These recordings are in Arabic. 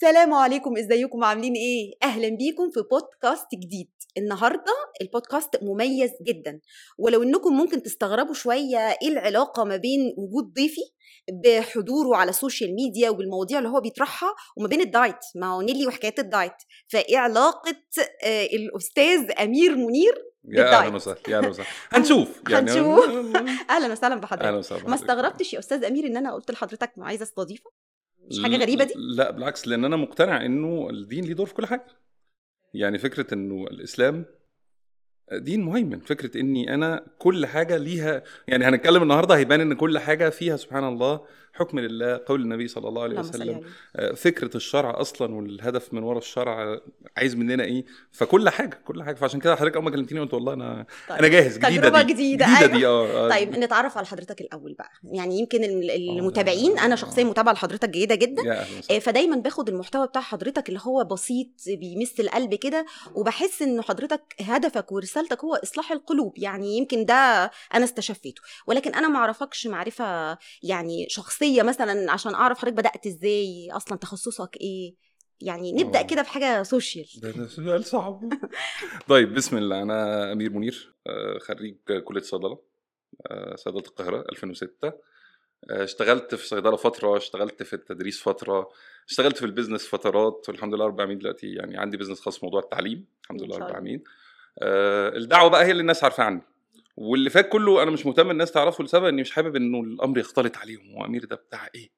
سلام عليكم إزيكم؟ عاملين إيه؟ أهلا بيكم في بودكاست جديد. النهارده البودكاست مميز جدا. ولو إنكم ممكن تستغربوا شوية إيه العلاقة ما بين وجود ضيفي بحضوره على السوشيال ميديا وبالمواضيع اللي هو بيطرحها وما بين الدايت ما هو نيلي وحكايات الدايت فايه علاقه آه، الأستاذ أمير منير يا أهلا. وسهلا يا أهلا وسهلا. هنشوف يعني. هنشوف. أهلا وسهلا بحضرتك. أهلا وسهلا ما. استغربتش يا أستاذ أمير إن أنا قلت لحضرتك عايزه استضيفك مش حاجة غريبة دي؟ لا بالعكس لأن أنا مقتنع إنه الدين ليه دور في كل حاجة. يعني فكرة إنه الإسلام دين مهيمن فكرة إني أنا كل حاجة ليها يعني هنتكلم النهارده هيبان إن كل حاجة فيها سبحان الله حكم لله قول النبي صلى الله عليه وسلم. آه، فكرة الشرع أصلا والهدف من ورا الشرع عايز مننا إيه؟ فكل حاجة كل حاجة. فعشان كده حضرتك أول ما كلمتني قلت والله أنا طيب. أنا جاهز جديدة تجربة دي جديدة، جديدة أيوة. دي آه آه. طيب نتعرف على حضرتك الأول بقى. يعني يمكن آه، المتابعين أنا شخصيا متابعة لحضرتك جيدة جدا. آه، فدايما باخد المحتوى بتاع حضرتك اللي هو بسيط بيمس القلب كده وبحس إن حضرتك هدفك ورسالتك هو إصلاح القلوب يعني يمكن ده أنا استشفيته. ولكن أنا ما أعرفكش معرفة يعني شخصية مثلا عشان أعرف حضرتك بدأت إزاي أصلا تخصصك إيه؟ يعني نبدأ آه. كده بحاجه سوشيال ده سؤال صعب. طيب بسم الله. أنا أمير منير آه، خريج كلية صيدلة آه، صيدلة القاهرة 2006 آه، اشتغلت في صيدلة فترة اشتغلت في التدريس فترة اشتغلت في ال business فترات. والحمد لله رب العالمين دلوقتي يعني عندي business خاص بموضوع التعليم. الحمد لله رب. العالمين. آه، الدعوة بقى هي اللي الناس عارفة عني. واللي فات كله أنا مش مهتم الناس تعرفه لسبب إني مش حابب إنه الأمر يختلط عليهم هو أمير ده بتاع إيه؟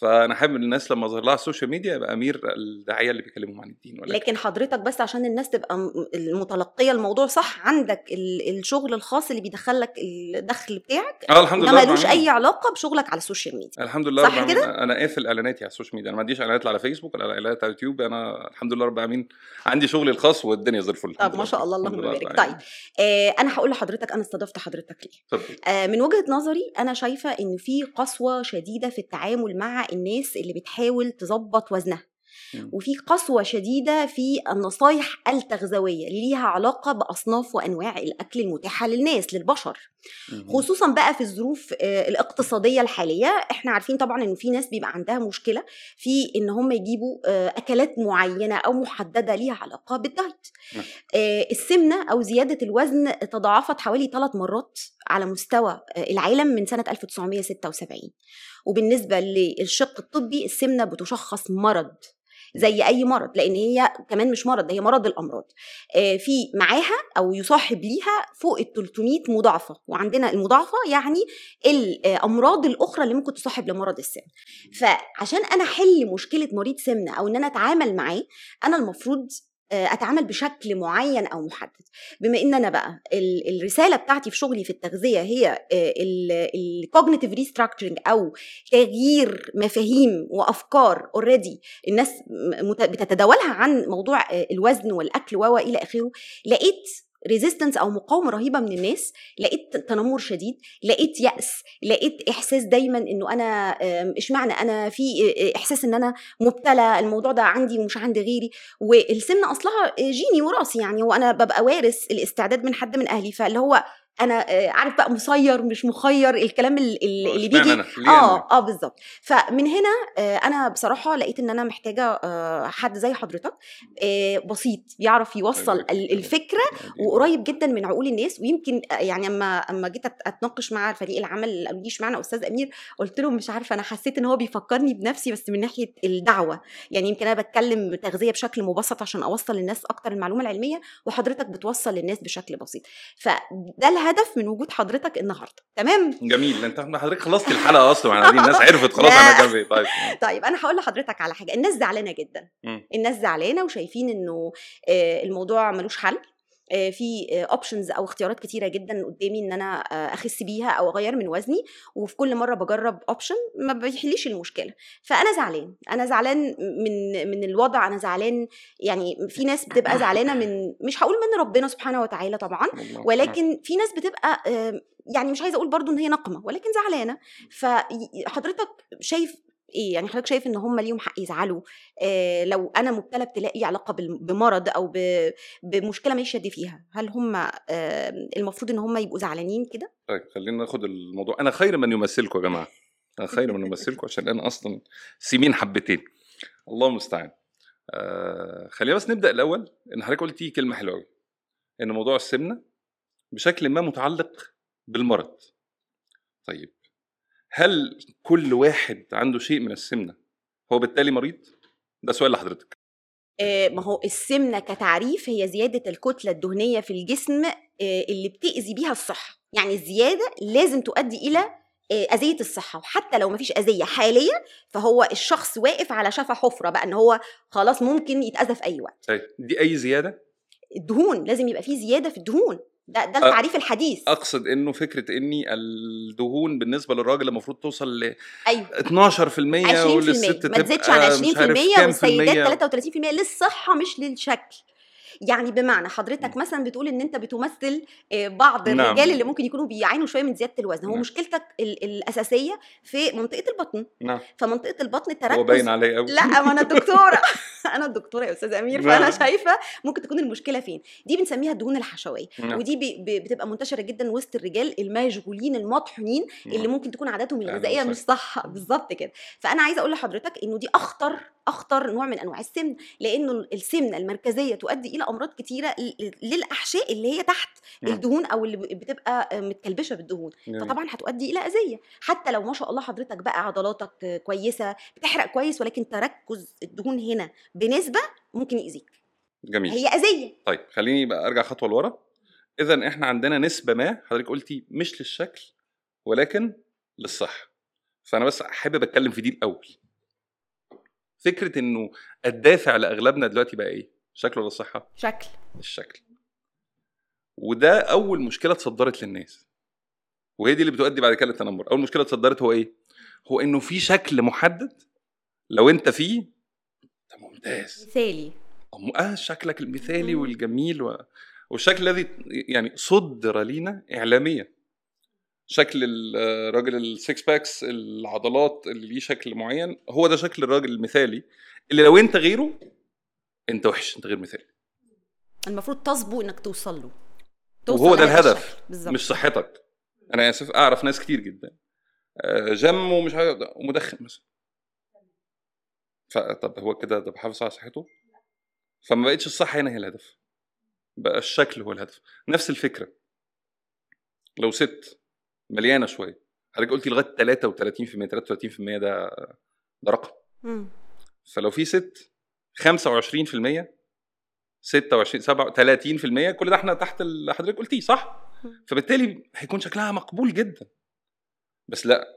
فأنا حابب الناس لما اظهر لها السوشيال ميديا يبقى أمير الداعية اللي بيكلمهم عن الدين ولكن لكن حضرتك بس عشان الناس تبقى م- المتلقية الموضوع صح عندك ال- الشغل الخاص اللي بيدخلك الدخل بتاعك آه الحمد لله ملوش. أي علاقة بشغلك على السوشيال ميديا الحمد لله صح. كده؟ أنا قافل اعلاناتي على السوشيال ميديا أنا ما عنديش إعلانات لا على فيسبوك ولا إعلانات على يوتيوب أنا الحمد لله رب العالمين عندي شغلي الخاص والدنيا زي الفل طب ما. شاء الله اللهم بارك. طيب آه أنا هقول لحضرتك أنا استضفت حضرتك ليه آه من وجهة نظري أنا شايفة إن في قسوة شديدة في التعامل مع الناس اللي بتحاول تظبط وزنها. وفي قسوة شديدة في النصايح التغذوية اللي ليها علاقة بأصناف وأنواع الأكل المتاحة للناس للبشر. خصوصا بقى في الظروف آه، الاقتصادية الحالية. إحنا عارفين طبعا إن في ناس بيبقى عندها مشكلة في إن هم يجيبوا آه، أكلات معينة أو محددة ليها علاقة بالدايت. نعم. آه، السمنة أو زيادة الوزن تضاعفت حوالي ثلاث مرات على مستوى العالم من سنة 1976 وبالنسبة للشق الطبي السمنة بتشخص مرض. زي أي مرض لأن هي كمان مش مرض هي مرض الأمراض. آه، في معاها أو يصاحب ليها فوق ال 300 مضاعفة وعندنا المضاعفة يعني الامراض الأخرى اللي ممكن تصاحب لمرض السمنه فعشان أنا أحل مشكلة مريض سمنة أو إن أنا أتعامل معاه أنا المفروض آه، أتعامل بشكل معين أو محدد. بما إن أنا بقى ال- الرسالة بتاعتي في شغلي في التغذية هي ال cognitive restructuring أو تغيير مفاهيم وأفكار already الناس بتتداولها عن موضوع آه، الوزن والأكل و إلى آخره لقيت resistance أو مقاومة رهيبة من الناس لقيت تنمر شديد لقيت يأس لقيت إحساس دايما إنه أنا إشمعنى أنا في آه، إحساس إن أنا مبتلى الموضوع ده عندي ومش عند غيري. والسمنة أصلها جيني وراثي يعني وأنا ببقى وارث الاستعداد من حد من أهلي. فاللي هو أنا آه، عارف بقى مسير مش مخير الكلام ال- ال- اللي بيجي أنا؟ آه أنا؟ آه بالظبط فمن هنا آه، أنا بصراحة لقيت إن أنا محتاجة آه، حد زي حضرتك آه، بسيط يعرف يوصل ال- الفكرة وقريب جدا من عقول الناس. ويمكن يعني أما أما جيت أتناقش مع فريق العمل اللي قالوا اشمعنى أستاذ أمير؟ قلت لهم مش عارفة أنا حسيت إن هو بيفكرني بنفسي بس من ناحية الدعوة. يعني يمكن أنا بتكلم تغذيه بشكل مبسط عشان أوصل للناس أكتر المعلومة العلمية وحضرتك بتوصل للناس بشكل بسيط. فده الهدف من وجود حضرتك النهارده تمام جميل انت حضرتك خلصت الحلقة أصلا قاعدين الناس عرفت خلاص لا. أنا جنبي طيب طيب أنا هقول لحضرتك على حاجة الناس زعلانة جدا. الناس زعلانة وشايفين إنه آه، الموضوع ملوش حل في options أو اختيارات كتيرة جدا قدامي إن أنا آه، أخس بيها أو أغير من وزني وفي كل مرة بجرب option ما بيحليش المشكلة. فأنا زعلان أنا زعلان من من الوضع أنا زعلان يعني في ناس بتبقى زعلانة من مش هقول من ربنا سبحانه وتعالى طبعا. ولكن في ناس بتبقى آه، يعني مش عايزة أقول برضو إن هي نقمه ولكن زعلانة. فحضرتك شايف إيه؟ يعني حضرتك شايف إن هم ليهم حق يزعلوا آه لو أنا مبتلى ابتلاء ليه علاقه بمرض أو بمشكلة ماليش يد فيها هل هم آه المفروض إن هم يبقوا زعلانين كده؟ طيب خلينا ناخد الموضوع أنا خير من يمثلكم يا جماعة أنا خير من يمثلكم عشان أنا أصلا سمين حبتين الله المستعان آه خلينا بس نبدأ الأول إن حضرتك قلتي كلمة حلوة قوي إن موضوع السمنة بشكل ما متعلق بالمرض طيب هل كل واحد عنده شيء من السمنة؟ هو بالتالي مريض؟ ده سؤال لحضرتك. آه، ما هو السمنة كتعريف هي زيادة الكتلة الدهنية في الجسم آه، اللي بتأذي بيها الصحة. يعني الزيادة لازم تؤدي إلى آه، أذية الصحة. وحتى لو مفيش أذية حاليه فهو الشخص واقف على شفا حفرة بقى إن هو خلاص ممكن يتأذى في أي وقت. طيب دي أي زيادة؟ الدهون لازم يبقى فيه زيادة في الدهون. ده ده التعريف الحديث. أقصد إنه فكرة إني الدهون بالنسبة للراجل المفروض توصل ل أيوه. 12% وللست ما تزيدش عن 20% مش عارف كام في المية. والسيدات 33% للصحة مش للشكل. يعني بمعنى حضرتك مثلا بتقول إن أنت بتمثل آه، بعض نعم. الرجال اللي ممكن يكونوا بيعانوا شوية من زيادة الوزن هو نعم. مشكلتك ال- الأساسية في منطقة البطن نعم فمنطقة البطن هو التركز باين عليه قوي لا ما أنا دكتوره أنا الدكتورة يا أستاذ أمير فأنا نعم. شايفة ممكن تكون المشكلة فين دي بنسميها الدهون الحشويه نعم. ودي بي- بتبقى منتشرة جدا وسط الرجال المشغولين المطحونين اللي نعم. ممكن تكون عاداتهم الغذائية. مش صح بالظبط كده فأنا عايزة أقول لحضرتك إنه دي أخطر أخطر نوع من أنواع السمنه لأنه السمنة المركزية تؤدي إلى أمراض كتيرة للأحشاء اللي هي تحت نعم. الدهون أو اللي بتبقى متكلبشة بالدهون. جميل. فطبعا هتؤدي إلى أذية. حتى لو ما شاء الله حضرتك بقى عضلاتك كويسة بتحرق كويس ولكن تركز الدهون هنا بنسبة ممكن يأذيك. جميل. هي أذية. طيب خليني بقى أرجع خطوة لورا. إذا إحنا عندنا نسبة ما حضرتك قلتي مش للشكل ولكن للصحة. فأنا بس حابب أتكلم في دي الأول. فكرة إنه الدافع لأغلبنا دلوقتي بقى إيه؟ شكل ولا الصحة؟ شكل. الشكل. وده أول مشكلة اتصدرت للناس. وهي دي اللي بتؤدي بعد كده للتنمر. أول مشكلة اتصدرت هو إيه؟ هو إنه في شكل محدد لو أنت فيه. ده ممتاز. مثالي. أم- آه شكلك المثالي مم. والجميل و... والشكل الذي يعني صدر لينا اعلاميا. شكل الراجل ال six packs العضلات اللي ليه شكل معين هو ده شكل الراجل المثالي اللي لو أنت غيره انت وحش انت غير مثالي. المفروض تصبو انك توصل له. وهو ده الهدف مش صحتك. أنا آسف أعرف ناس كتير جدا. آه، جم ومش عارف ومدخن مثلا. فطب هو كده ده بحافظ على صحته؟ فما بقتش الصحه هنا هي الهدف. بقى الشكل هو الهدف. نفس الفكرة. لو ست مليانة شوية حضرتك قلتي لغاية 33% 33% ده ده رقم. فلو في ست 25% 26 7 30% كل ده إحنا تحت اللي حضرتك قلتيه صح؟ فبالتالي هيكون شكلها مقبول جدا. بس لا.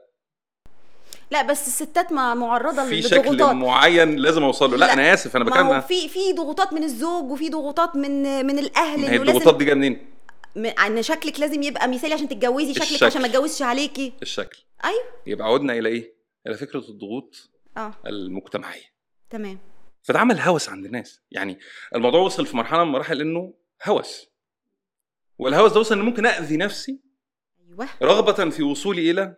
لا بس الستات ما معرضة في شكل لضغوطات معين لازم اوصل له لا, لا، أنا آسف أنا بتكلم في في ضغوطات من الزوج وفي ضغوطات من من الأهل هي الضغوطات دي جاية منين؟ إن شكلك لازم يبقى مثالي عشان تتجوزي شكلك الشكل. عشان ما اتجوزش عليكي. الشكل. أيوه. يبقى عدنا إلى إيه؟ إلى فكرة الضغوط آه. المجتمعية. تمام. فده عمل هوس عند الناس. يعني الموضوع وصل في مرحلة من المراحل إنه هوس. والهوس ده وصل ان ممكن اذي نفسي أيوه. رغبة في وصولي إلى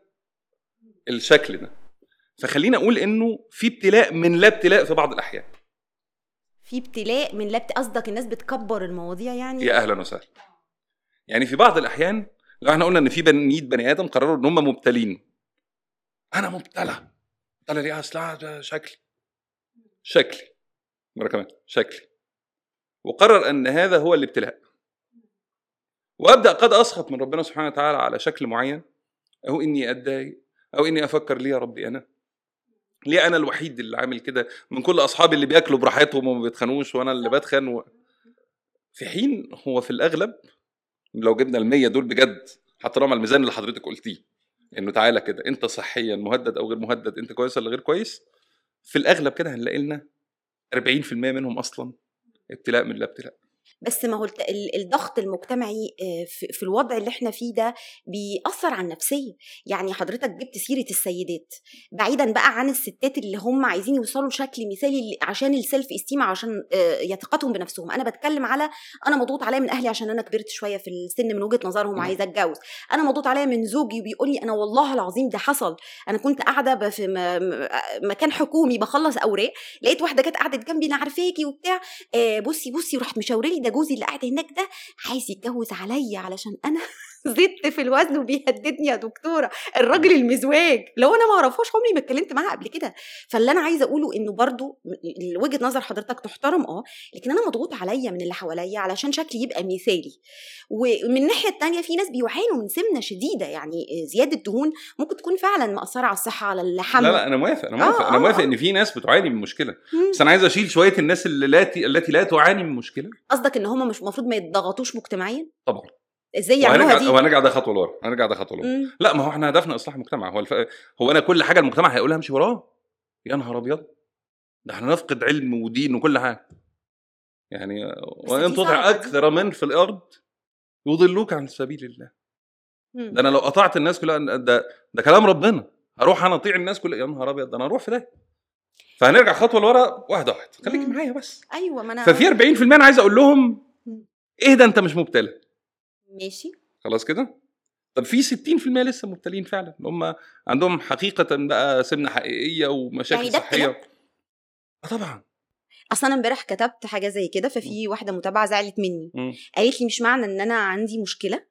الشكل ده. فخليني أقول إنه في ابتلاء من لا ابتلاء في بعض الأحيان. في ابتلاء من لبت قصدك الناس بتكبر المواضيع يعني؟ يا أهلا وسهلا. يعني في بعض الأحيان لو إحنا قلنا إن في بن- 100 بني آدم قرروا إن هم مبتلين. أنا مبتلى. مبتلى ليه؟ ده شكلي. شكلي. مرة كمان. شكلي. وقرر أن هذا هو الابتلاء. وأبدأ قد أسخط من ربنا سبحانه وتعالى على شكل معين. أو إني أتضايق. أو إني أفكر ليه يا ربي أنا؟ ليه أنا الوحيد اللي عامل كده؟ من كل أصحابي اللي بياكلوا براحتهم وما بيتخانوش وأنا اللي بتخن و... في حين هو في الأغلب لو جبنا المية دول بجد على الميزان اللي حضرتك قلتيه. إنه تعالى كده أنت صحيا مهدد أو غير مهدد أنت كويس ولا غير كويس؟ في الأغلب كده هنلاقي لنا 40% منهم أصلا ابتلاء من لا ابتلاء بس ما هو الضغط المجتمعي آه، في الوضع اللي إحنا فيه ده بيأثر على النفسية. يعني حضرتك جبت سيرة السيدات. بعيدا بقى عن الستات اللي هم عايزين يوصلوا لشكل مثالي عشان السيلف استيم عشان آه، يثقتهم بنفسهم. أنا بتكلم على أنا مضغوط عليا من أهلي عشان أنا كبرت شوية في السن من وجهة نظرهم مم. وعايزة أتجوز. أنا مضغوط عليا من زوجي بيقول لي أنا والله العظيم ده حصل. أنا كنت قاعدة ب- في مكان حكومي بخلص أوراق لقيت واحدة كانت قعدت جنبي أنا عارفاكي وبتاع. آه، بصي بصي وراحت مشاورة لي ده جوزي اللي قاعد هناك ده عايز يتجوز عليا علشان أنا زدت في الوزن وبيهددني يا دكتورة. الراجل المزواج. لو أنا ما اعرفوش عمري ما اتكلمت معاه قبل كده. فاللي أنا عايزة أقوله إنه برضو وجهة نظر حضرتك تحترم آه لكن أنا مضغوط عليا من اللي حواليا علشان شكلي يبقى مثالي. ومن الناحية الثانية في ناس بيعانوا من سمنة شديدة يعني زيادة دهون ممكن تكون فعلا مأثرة على الصحة على اللحم لا لا أنا موافق أنا موافق آه أنا موافق آه. إن في ناس بتعاني من مشكلة. بس أنا عايز أشيل شوية الناس التي التي لا تعاني من مشكلة. قصدك إن هم مش المفروض ما يتضغطوش مجتمعيا؟ طبعا. إزاي يعملوها دي؟ وهنرجع ده خطوة لورا هنرجع ده خطوة لورا. لا ما هو إحنا هدفنا إصلاح المجتمع. هو الف... هو أنا كل حاجة المجتمع هيقولها امشي وراه؟ يا نهار أبيض. ده إحنا نفقد علم ودين وكل حاجة. يعني وإن تطع أكثر من في الأرض يضلوك عن سبيل الله. ده أنا لو قطعت الناس كلها ده ده كلام ربنا. أروح أنا أطيع الناس كلها. يا نهار أبيض ده أنا أروح في ده. فهنرجع خطوة لورا واحدة واحدة. خليك معايا بس. أيوه ما أنا ففي 40% أنا عايز أقول لهم إيه ده أنت مش مبتلى. ماشي. خلاص كده؟ طب في 60% لسه مبتلين فعلا هم عندهم حقيقة بقى سمنة حقيقية ومشاكل يعني صحية؟ آه طبعا. أصل أنا امبارح كتبت حاجة زي كده ففي واحدة متابعة زعلت مني. قالت لي مش معنى إن أنا عندي مشكلة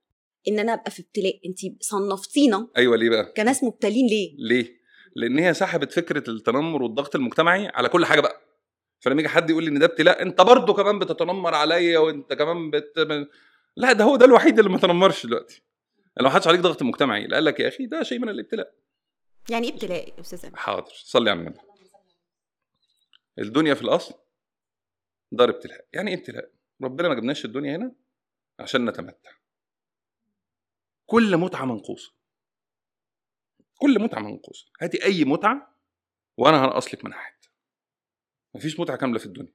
إن أنا أبقى في ابتلاء أنت صنفتينا أيوه ليه بقى؟ كناس مبتلين ليه؟ ليه؟ لأن هي سحبت فكرة التنمر والضغط المجتمعي على كل حاجة بقى. فلما يجي حد يقول لي إن ده ابتلاء أنت برضه كمان بتتنمر عليا وأنت كمان بت لا ده هو ده الوحيد اللي ما تنمرش دلوقتي. لو حدش عليك ضغط مجتمعي قال لك يا أخي ده شيء من الابتلاء. يعني إيه ابتلاء يا أستاذ حاضر صلي على النبي. الدنيا في الأصل دار ابتلاء. يعني إيه ابتلاء؟ ربنا ما جبناش الدنيا هنا عشان نتمتع. كل متعة منقوصة. كل متعة منقوصة. هاتي أي متعة وأنا هنقص من حد مفيش متعة كاملة في الدنيا.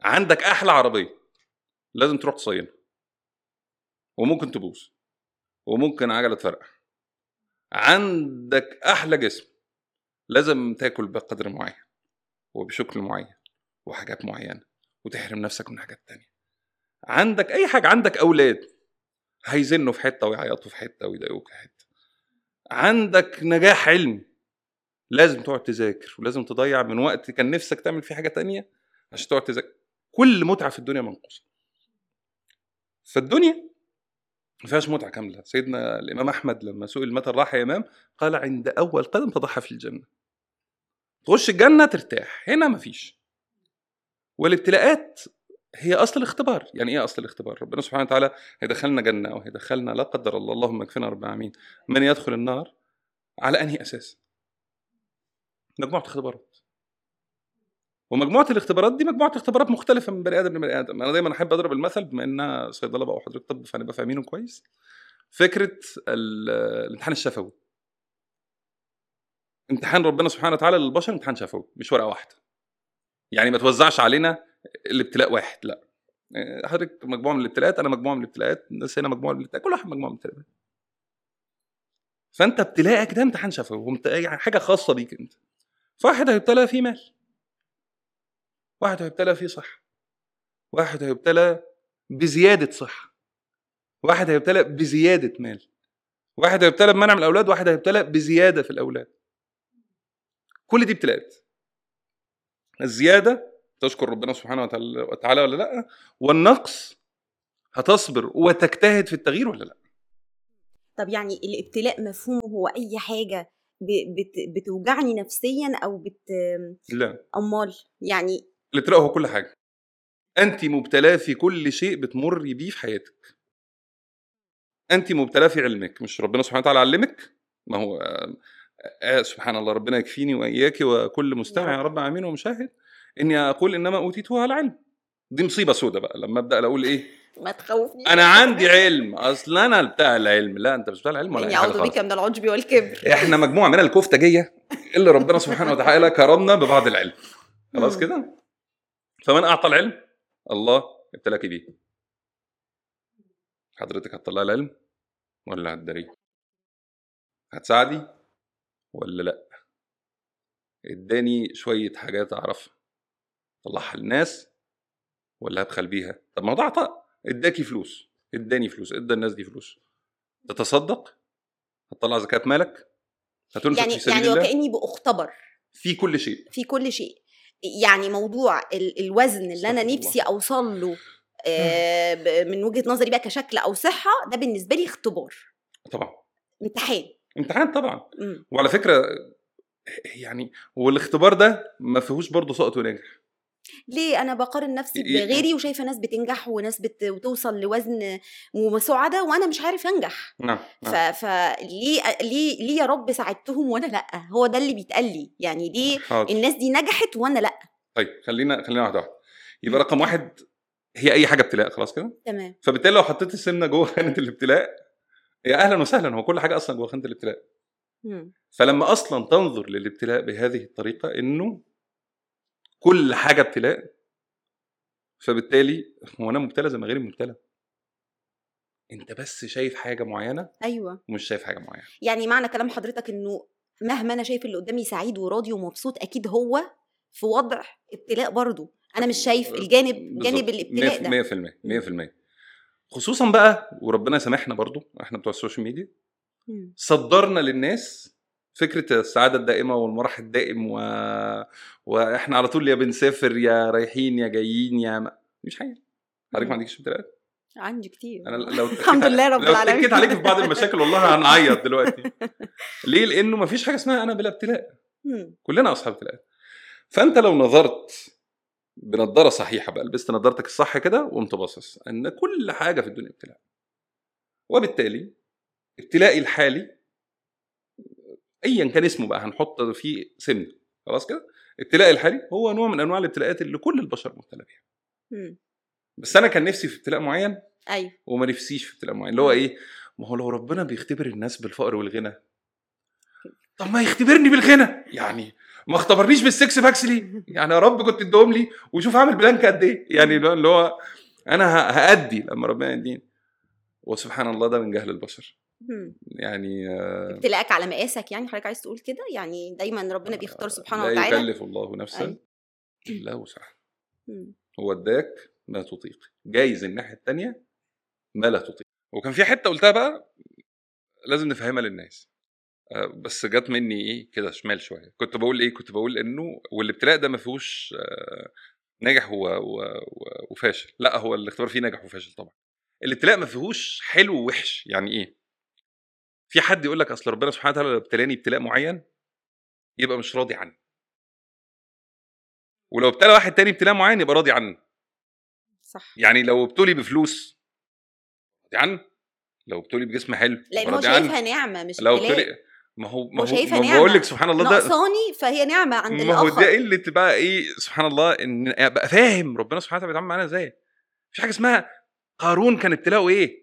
عندك أحلى عربية. لازم تروح تصينها. وممكن تبوظ. وممكن عجلة تفرقع عندك أحلى جسم لازم تاكل بقدر معين وبشكل معين وحاجات معينة وتحرم نفسك من حاجات تانية. عندك أي حاجة عندك أولاد هيزنوا في حتة ويعيطوا في حتة ويضايقوك في حتة. عندك نجاح علمي لازم تقعد تذاكر ولازم تضيع من وقت كان نفسك تعمل فيه حاجة تانية عشان تقعد تذاكر. كل متعة في الدنيا منقوصة. فالدنيا ما فيهاش متعة كاملة. سيدنا الإمام أحمد لما سئل متى الراحه يا إمام قال عند أول قدم تضحى في الجنة. تخش الجنة ترتاح هنا ما فيش. والابتلاءات هي أصل الاختبار. يعني إيه أصل الاختبار؟ ربنا سبحانه وتعالى هيدخلنا جنة أو هيدخلنا لا قدر الله اللهم اكفنا رب العالمين. من يدخل النار؟ على أنهي أساس؟ مجموعة اختبارات. ومجموعة الاختبارات دي مجموعة اختبارات مختلفة من بني آدم لبني آدم. أنا دايما أحب أضرب المثل بما إن صيدله بقى وحضرتك طب فهنبقى فاهمينه كويس. فكرة الامتحان الشفوي. امتحان ربنا سبحانه وتعالى للبشر امتحان شفوي مش ورقة واحدة. يعني ما توزعش علينا الابتلاء واحد لا. حضرتك مجموعة من الابتلاءات أنا مجموعة من الابتلاءات الناس هنا مجموعة من الابتلاءات كل واحد مجموعة من الابتلاءات. فأنت ابتلاءك ده امتحان شفوي يعني حاجة خاصة بيك أنت. فواحد هيبتلى فيه مال. واحد هيبتلى فيه صحة واحد هيبتلى بزيادة صحة واحد هيبتلى بزيادة مال واحد هيبتلى بمنع من الأولاد واحد هيبتلى بزيادة في الأولاد. كل دي ابتلاءات الزيادة تشكر ربنا سبحانه وتعالى ولا لأ؟ والنقص هتصبر وتجتهد في التغيير ولا لأ؟ طب يعني الابتلاء مفهومه هو أي حاجة بت بتوجعني نفسيا أو بت لا. أمال؟ يعني الابتلاء هو كل حاجة. انت مبتلاه في كل شيء بتمر بيه في حياتك. انت مبتلاه في علمك مش ربنا سبحانه وتعالى علمك؟ ما هو آه, آه سبحان الله ربنا يكفيني واياك وكل مستمع يا رب آمين ومشاهد. إني أقول إنما اوتيته على علم دي مصيبة سودة بقى لما أبدأ أقول إيه؟ ما تخوفني أنا عندي علم. أصل أنا بتاع العلم لا أنت مش بتاع العلم ولا يعني أعوذ بك من العجب والكبر. إحنا مجموعة من الكفتجيه اللي ربنا سبحانه وتعالى كرمنا ببعض العلم. خلاص كده؟ فمن أعطى العلم؟ الله ابتلاك بيه حضرتك هتطلع العلم ولا هتداريه هتساعدي ولا لأ؟ اداني شوية حاجات أعرفها. طلعها للناس ولا هبخل بيها؟ طب ما هو ده عطاء. اداكي فلوس. اداني فلوس. ادى الناس دي فلوس. تتصدق؟ هتطلع زكاة مالك؟ هتنفق يعني في سبيل يعني الله؟ وكاني باختبر في كل شيء. في كل شيء. يعني موضوع الوزن اللي أنا نفسي أوصل له آه، من وجهة نظري بقى كشكل أو صحة ده بالنسبة لي اختبار. طبعا. امتحان. امتحان طبعا. مم. وعلى فكرة يعني والاختبار ده ما فيهوش برضه سقط ونجح. ليه؟ أنا بقارن نفسي ي- بغيري وشايفة ناس بتنجح وناس بت... وتوصل لوزن وسعاده وأنا مش عارف أنجح. نعم ف... نعم. فليه ليه ليه يا رب ساعدتهم وأنا لأ؟ هو ده اللي بيتقال لي. يعني ليه حاضر. الناس دي نجحت وأنا لأ؟ طيب خلينا خلينا واحدة واحدة. يبقى رقم واحد هي أي حاجة ابتلاء خلاص كده؟ تمام. فبالتالي لو حطيت السمنة جوه خانة الابتلاء يا أهلا وسهلا هو كل حاجة أصلا جوه خانة الابتلاء. مم. فلما أصلا تنظر للابتلاء بهذه الطريقة إنه كل حاجة ابتلاء فبالتالي هو أنا مبتلى زي ما غيري مبتلى. أنت بس شايف حاجة معينة؟ أيوه. ومش شايف حاجة معينة. يعني معنى كلام حضرتك إنه مهما أنا شايف اللي قدامي سعيد وراضي ومبسوط أكيد هو في وضع ابتلاء برضه. أنا مش شايف الجانب جانب الابتلاء ده. 100% 100% خصوصا بقى وربنا يسامحنا برضو إحنا بتوع السوشيال ميديا. صدرنا للناس فكرة السعادة الدائمة والمرح الدائم و... وإحنا على طول يا بنسافر يا رايحين يا جايين يا ما... مش حقيقي حضرتك ما عندكش ابتلاءات عندي كتير. أنا لو الحمد لله رب لو العالمين. اتكيت عليك في بعض المشاكل والله هنعيط دلوقتي. ليه؟ لأنه ما فيش حاجة اسمها أنا بلا ابتلاء. كلنا أصحاب ابتلاءات فأنت لو نظرت بنضاره صحيحة بقى لبست نضارتك الصح كده وقمت باصص إن كل حاجة في الدنيا ابتلاء. وبالتالي ابتلائي الحالي ايا كان اسمه بقى هنحط فيه سن خلاص كده؟ ابتلائي الحالي هو نوع من أنواع الابتلاءات اللي كل البشر مبتلى بيها. بس أنا كان نفسي في ابتلاء معين أيوه. وما نفسيش في ابتلاء معين اللي هو إيه؟ ما هو لو ربنا بيختبر الناس بالفقر والغنى. طب ما يختبرني بالغنى. يعني ما اختبرنيش بال six packs ليه؟ يعني يا رب كنت ادهم لي وشوف اعمل plank قد إيه. يعني اللي هو- أنا هأدي لما ربنا يديني. وسبحان الله ده من جهل البشر. يعني آه، ابتلاءك على مقاسك يعني حضرتك عايز تقول كده؟ يعني دايما ربنا بيختار سبحانه لا وتعالى. يكلف الله نفسا أيوة. إلا وسعها. هو اداك ما تطيق. جايز الناحية الثانية ما لا تطيق. وكان في حتة قلتها بقى لازم نفهمها للناس. آه، بس جت مني إيه كده شمال شوية. كنت بقول إيه؟ كنت بقول إنه والابتلاء ده ما فيهوش آه، ناجح وفاشل. لا هو الاختبار فيه ناجح وفاشل طبعا. الابتلاء ما فيهوش حلو ووحش. يعني إيه؟ في حد يقول لك أصل ربنا سبحانه وتعالى لو ابتلاني ابتلاء معين يبقى مش راضي عني. ولو ابتلى واحد تاني ابتلاء معين يبقى راضي عنه صح. يعني لو ابتلي بفلوس راضي عنه لو ابتلي بجسم حلو لأن هو شايفها نعمة مش لو ابتلي ما هو ما هو شايفها ما. بقول لك سبحان الله ده ناقصاني فهي نعمة عند ما هو ده اللي تبقى إيه سبحان الله إن أبقى فاهم ربنا سبحانه وتعالى بيتعامل معانا إزاي. مفيش حاجة اسمها قارون كان ابتلاؤه إيه.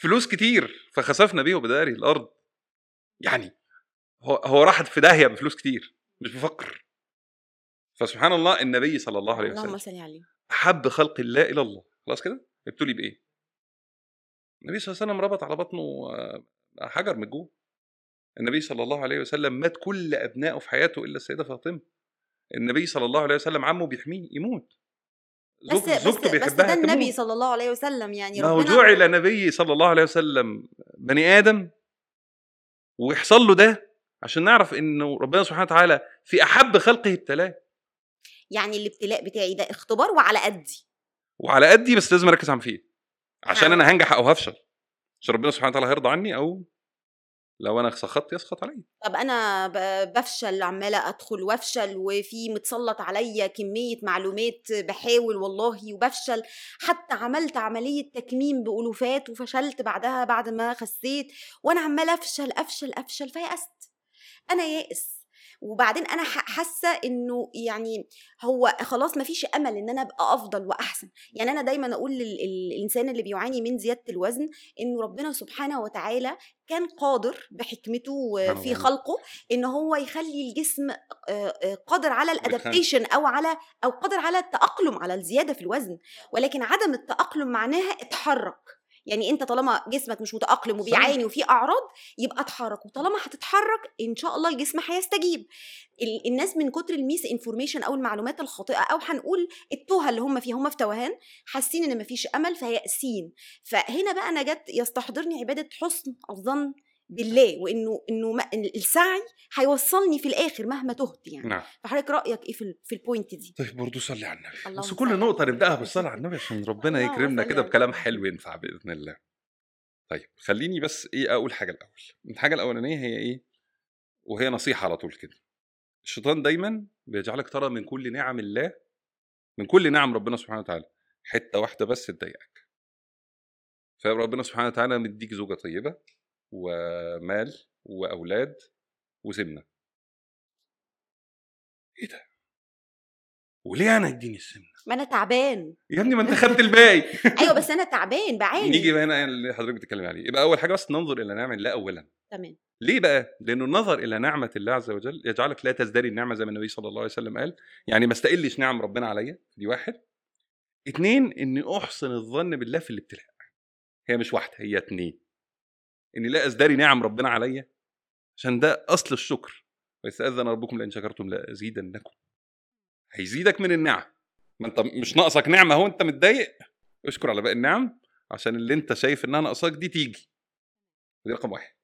فلوس كتير فخسفنا بيه وبداري الأرض. يعني هو هو راحت في داهية بفلوس كتير مش بفقر. فسبحان الله النبي صلى الله عليه اللهم وسلم صل عليه. أحب خلق الله إلى الله. خلاص كده؟ ابتلي بإيه؟ النبي صلى الله عليه وسلم ربط على بطنه آه، حجر من جوه النبي صلى الله عليه وسلم مات كل أبنائه في حياته إلا السيدة فاطمة. النبي صلى الله عليه وسلم عمه بيحميه يموت. زوج- بس زوجته بس بيحبها ده النبي. صلى الله عليه وسلم يعني ما هو جعل نبي صلى الله عليه وسلم بني آدم ويحصل له ده عشان نعرف إنه ربنا سبحانه وتعالى في أحب خلقه ابتلاه يعني الابتلاء بتاعي ده اختبار وعلى قدي وعلى قدي بس لازم أركز عن فيه عشان. أنا هنجح أو هفشل عشان ربنا سبحانه وتعالى هيرضى عني أو لو أنا سخطت يسخط علي طب أنا بفشل عمالة أدخل وأفشل وفي متسلط عليا كمية معلومات بحاول والله وبفشل حتى عملت عملية تكميم بألوفات وفشلت بعدها بعد ما خسيت وأنا عمالة أفشل أفشل أفشل فيأست. أنا يائس. وبعدين أنا حاسة إنه يعني هو خلاص ما فيش أمل إن أنا أبقى أفضل وأحسن يعني أنا دايما أقول للانسان اللي بيعاني من زيادة الوزن إنه ربنا سبحانه وتعالى كان قادر بحكمته في. خلقه إن هو يخلي الجسم قادر على. ال adaptation أو على أو قادر على التأقلم على الزيادة في الوزن ولكن عدم التأقلم معناها اتحرك يعني أنت طالما جسمك مش متأقلم وبيعاني وفيه أعراض يبقى اتحرك. وطالما هتتحرك إن شاء الله الجسم هيستجيب. ال- الناس من كتر ال misinformation أو المعلومات الخاطئة أو هنقول التوهة اللي هم فيها هم في توهان حاسين إن مفيش أمل فيأسين فهنا بقى أنا جت يستحضرني عبادة حسن الظن بالله وإنه إنه السعي هيوصلني في الآخر مهما تهت يعني نعم فحضرتك رأيك إيه في في البوينت دي طيب برضه صلي على النبي بس كل النبي. نبدأها بالصلاة على النبي عشان ربنا اللهم يكرمنا كده بكلام. حلو ينفع بإذن الله. طيب خليني بس إيه أقول حاجة الأول. الحاجة الأولانية هي إيه؟ وهي نصيحة على طول كده. الشيطان دايما بيجعلك ترى من كل نعم الله من كل نعم ربنا سبحانه وتعالى حتة واحدة بس تضايقك. فربنا سبحانه وتعالى مديك زوجة طيبة ومال وأولاد وسمنة. إيه ده؟ وليه أنا إديني السمنة؟ ما أنا تعبان. يا ابني ما أنت خدت الباقي. أيوه بس أنا تعبان بعاني. نيجي بقى هنا اللي حضرتك بتتكلمي عليه. يبقى أول حاجة بس ننظر إلى نعم الله اولا. تمام. ليه بقى؟ لأنه النظر إلى نعمة الله عز وجل يجعلك لا تزدري النعمة زي ما النبي صلى الله عليه وسلم قال. يعني ما استقلش نعم ربنا عليا دي واحد. اتنين إني أحسن الظن بالله في الابتلاء. هي مش واحدة هي اتنين. إني لا أزدري نعم ربنا عليا عشان ده أصل الشكر. ويستاذن ربكم لئن شكرتم لأزيدنكم. هيزيدك من النعم. ما أنت مش ناقصك نعمه أهو أنت متضايق. اشكر على باقي النعم عشان اللي أنت شايف إنها ناقصاك دي تيجي. دي رقم واحد.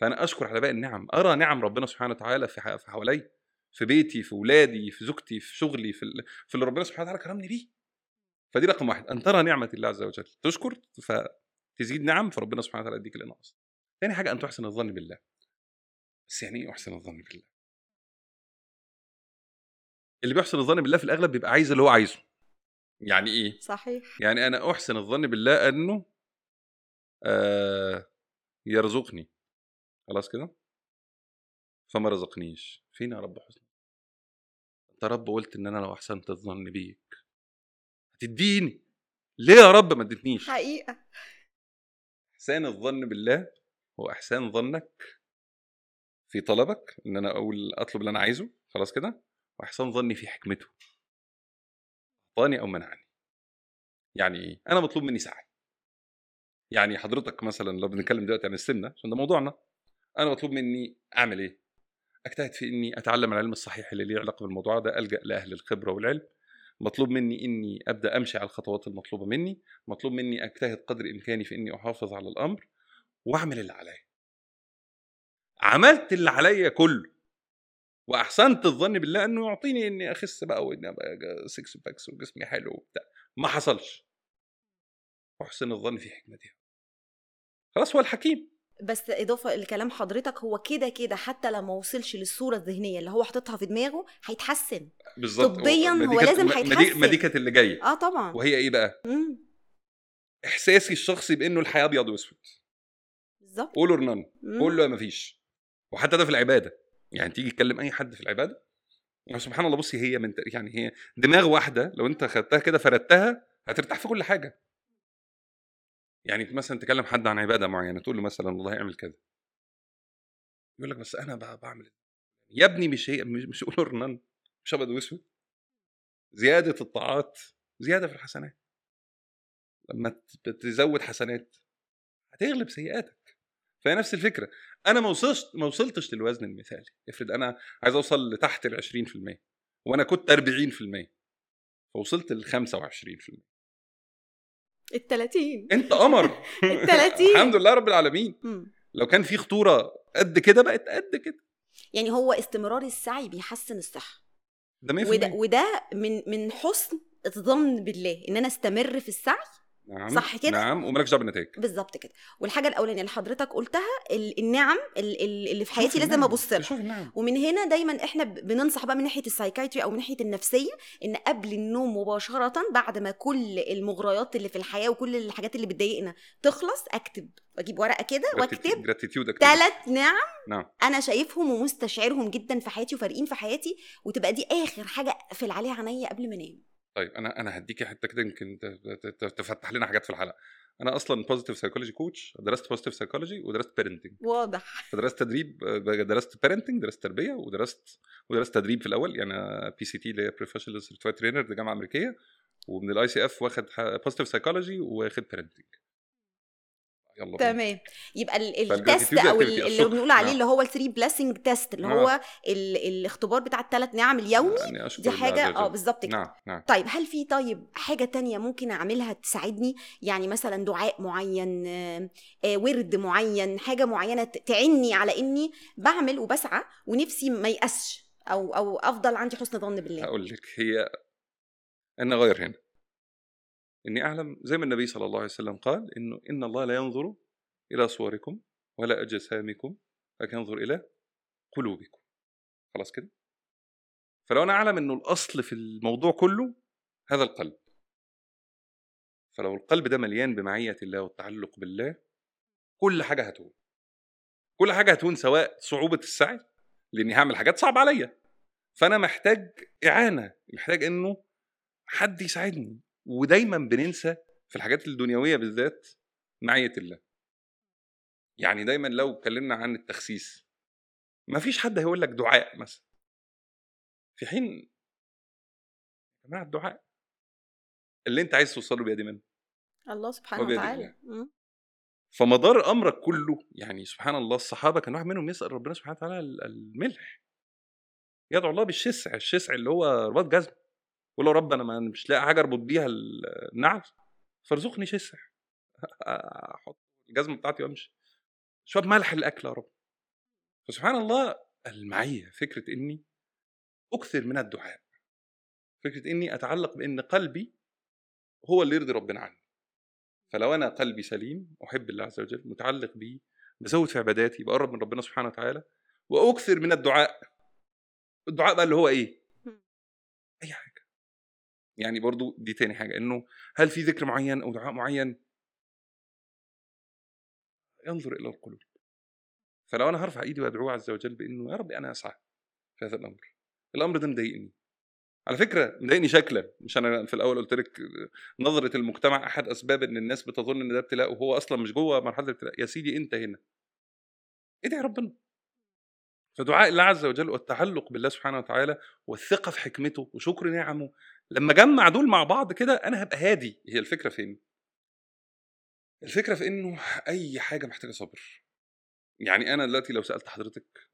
فأنا أشكر على باقي النعم. أرى نعم ربنا سبحانه وتعالى في حوالي في بيتي في ولادي في زوجتي في شغلي في في اللي ربنا سبحانه وتعالى كرمني بيه. فدي رقم واحد. أن ترى نعمة الله عز وجل. تشكر؟ فتزيد نعم فربنا سبحانه وتعالى يديك اللي ناقص ثاني حاجة ان تحسن الظن بالله. بس يعني إيه أحسن الظن بالله؟ اللي بيحسن الظن بالله في الأغلب بيبقى عايز اللي هو عايزه. يعني إيه؟ صحيح. يعني أنا أحسن الظن بالله أنه آه يرزقني. خلاص كده؟ فما رزقنيش. فين يا رب حسن أنت رب قلت إن أنا لو أحسنت الظن بيك هتديني. ليه يا رب ما اديتنيش؟ حقيقة. إحسان الظن بالله هو احسان ظنك في طلبك إن أنا أقول أطلب اللي أنا عايزه خلاص كده؟ وإحسان ظني في حكمته. أعطاني أو منعني. يعني إيه أنا مطلوب مني سعي يعني حضرتك مثلا لو بنتكلم دلوقتي عن السمنة عشان ده موضوعنا. أنا مطلوب مني أعمل إيه؟ أجتهد في إني أتعلم العلم الصحيح اللي ليه علاقة بالموضوع ده ألجأ لأهل الخبرة والعلم. مطلوب مني إني أبدأ أمشي على الخطوات المطلوبة مني مطلوب مني أجتهد قدر إمكاني في إني أحافظ على الأمر وأعمل اللي عليا. عملت اللي عليا كله وأحسنت الظن بالله إنه يعطيني إني أخس بقى وإني أبقى six packs وجسمي حلو وبتاع. ما حصلش. احسن الظن في حكمته خلاص هو الحكيم. بس إضافة لكلام حضرتك هو كده كده حتى لو ما وصلش للصورة الذهنية اللي هو حاططها في دماغه هيتحسن. بالظبط. طبياً ما هو لازم ما- ما هيتحسن. ما دي كانت اللي جاية. آه طبعا. وهي إيه بقى؟ مم. إحساسي الشخصي بإنه الحياة أبيض وأسود. بالظبط. قول اور نان مم. قول له يا مفيش. وحتى ده في العبادة. يعني تيجي تكلم أي حد في العبادة يعني سبحان الله بصي هي من يعني هي دماغ واحدة لو أنت خدتها كده فردتها هترتاح في كل حاجة. يعني مثلا تكلم حد عن عبادة معينة تقول له مثلا والله اعمل كذا. يقول لك بس أنا ب- بعمل يا ابني مش هي مش قول اور نان مش أبيض وأسود. زيادة الطاعات زيادة في الحسنات. لما تزود حسنات هتغلب سيئاتك. فهي نفس الفكرة. أنا ما وصلتش ما وصلتش للوزن المثالي. افرض أنا عايز أوصل لتحت ال 20% وأنا كنت 40% فوصلت ل 25% ال 30 انت قمر. ال 30 الحمد لله رب العالمين. لو كان في خطورة قد كده بقت قد كده. يعني هو استمرار السعي بيحسن الصحة. ده 100% وده وده من من حسن الظن بالله إن أنا أستمر في السعي نعم صح كده؟ نعم ومالكش دعوة بالنتائج. بالظبط كده. والحاجة الأولانية اللي حضرتك قلتها ال- النعم ال- ال- اللي في حياتي لازم. أبص لها. ومن هنا دايما إحنا بننصح بقى من ناحية السايكايتري أو من ناحية النفسية إن قبل النوم مباشرة بعد ما كل المغريات اللي في الحياة وكل الحاجات اللي بتضايقنا تخلص أكتب أجيب ورقة كده وأكتب ثلاث نعم نعم. أنا شايفهم ومستشعرهم جدا في حياتي وفارقين في حياتي وتبقى دي آخر حاجة اقفل عليها عينيا قبل ما أنام. طيب أنا أنا هديكي حتة كده يمكن تفتح لنا حاجات في الحلقة. أنا أصلا positive psychology coach درست positive psychology ودرست parenting واضح. فدرست تدريب درست parenting درست تربية ودرست ودرست تدريب في الأول. يعني PCT اللي هي professional certified trainer دي جامعه أمريكية ومن ال ICF واخد positive psychology واخد parenting يلا. تمام يبقى ال- ال test أو اللي. بنقول عليه نعم. اللي هو ال three blessing test اللي نعم. هو ال- الاختبار بتاع الثلاث نعم اليومي يعني دي حاجة آه. بالظبط كده نعم نعم طيب هل في طيب حاجة تانية ممكن أعملها تساعدني يعني مثلا دعاء معين آه، آه، ورد معين حاجة معينة ت- تعني على إني بعمل وبسعى ونفسي ما يأسش أو أو أفضل عندي حسن ظن بالله هقول لك هي أنا غير هنا إني أعلم زي ما النبي صلى الله عليه وسلم قال إنه إن الله لا ينظر إلى صوركم ولا أجسامكم لكن ينظر إلى قلوبكم. خلاص كده؟ فلو أنا أعلم إنه الأصل في الموضوع كله هذا القلب. فلو القلب ده مليان بمعية الله والتعلق بالله كل حاجة هتهون كل حاجة هتهون سواء صعوبة السعي لأني هعمل حاجات صعبة عليا. فأنا محتاج إعانة محتاج إنه حد يساعدني. ودايما بننسى في الحاجات الدنيوية بالذات معية الله. يعني دايما لو اتكلمنا عن التخسيس ما فيش حد هيقول لك دعاء مثلا. في حين يا جماعة الدعاء اللي انت عايز توصله بيد من. الله سبحانه وتعالى. فمدار أمرك كله يعني سبحان الله الصحابة كان واحد منهم يسأل ربنا سبحانه وتعالى ال- الملح. يدعو الله بالشسع الشسع اللي هو رباط جزم. له رب أنا ما مش لاقي حاجة أربط بيها النعل. فارزقني شسع أحط الجزمة بتاعتي وأمشي. شوية ملح الاكل يا رب. فسبحان الله المعية فكرة إني أكثر من الدعاء. فكرة إني أتعلق بإن قلبي هو اللي يرضي ربنا عني. فلو أنا قلبي سليم أحب الله عز وجل متعلق بيه بزود في عباداتي بقرب من ربنا سبحانه وتعالى وأكثر من الدعاء. الدعاء بقى اللي هو إيه. أي حاجة. يعني برضو دي تاني حاجة إنه هل في ذكر معين أو دعاء معين؟ ينظر إلى القلوب. فلو أنا هرفع إيدي وأدعوه عز وجل بإنه يا رب أنا اسعى في هذا الأمر. الأمر ده مضايقني. على فكرة مضايقني شكلا مش أنا في الأول قلت لك نظرة المجتمع أحد أسباب إن الناس بتظن إن ده ابتلاء وهو أصلا مش جوه مرحلة الابتلاء. يا سيدي أنت هنا. ادعي ربنا؟ فدعاء الله عز وجل والتعلق بالله سبحانه وتعالى والثقة في حكمته وشكر نعمه لما جمع دول مع بعض كده أنا هبقى هادي. هي الفكرة فين؟ الفكرة في إنه أي حاجة محتاجة صبر. يعني أنا دلوقتي لو سألت حضرتك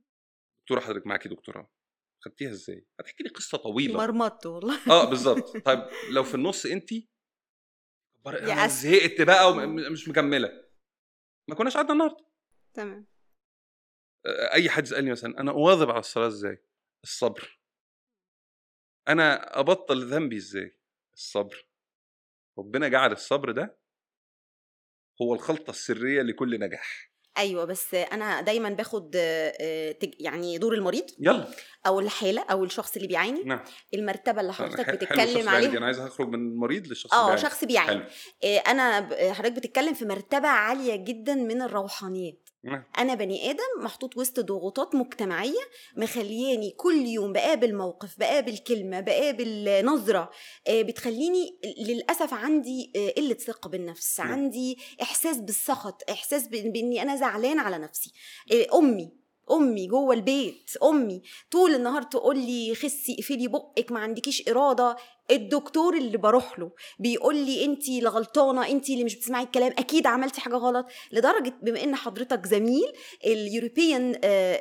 دكتورة حضرتك معاكي دكتوراه خدتيها إزاي؟ هتحكي لي قصة طويلة. مرمطت والله. آه بالظبط. طيب لو في النص انت أنا. زهقت بقى ومش مكملة. ما كناش قعدنا النهارده. تمام. أي حد يسألني مثلا أنا اواظب على الصلاة إزاي؟ الصبر. أنا أبطل ذنبي إزاي؟ الصبر. ربنا جعل الصبر ده هو الخلطة السرية لكل نجاح. أيوه بس أنا دايما باخد آه، يعني دور المريض يلا. أو الحالة أو الشخص اللي بيعاني نعم. المرتبة اللي حضرتك بتتكلم عليها أنا عايز أخرج من المريض للشخص آه. شخص بيعاني. حلو. آه، أنا حضرتك بتتكلم في مرتبة عالية جدا من الروحانيات. أنا بني آدم محطوط وسط ضغوطات مجتمعية مخلياني كل يوم بقابل موقف بقابل كلمة بقابل نظرة آه، بتخليني للأسف عندي آه، قلة ثقة بالنفس. عندي إحساس بالسخط إحساس بإني أنا زعلان على نفسي. آه، أمي أمي جوه البيت أمي طول النهار تقول لي خسي اقفلي بقك ما عندكيش إرادة. الدكتور اللي بروح له بيقول لي انت اللي غلطانه انت اللي مش بتسمعي الكلام أكيد عملتي حاجة غلط لدرجة بما إن حضرتك زميل ال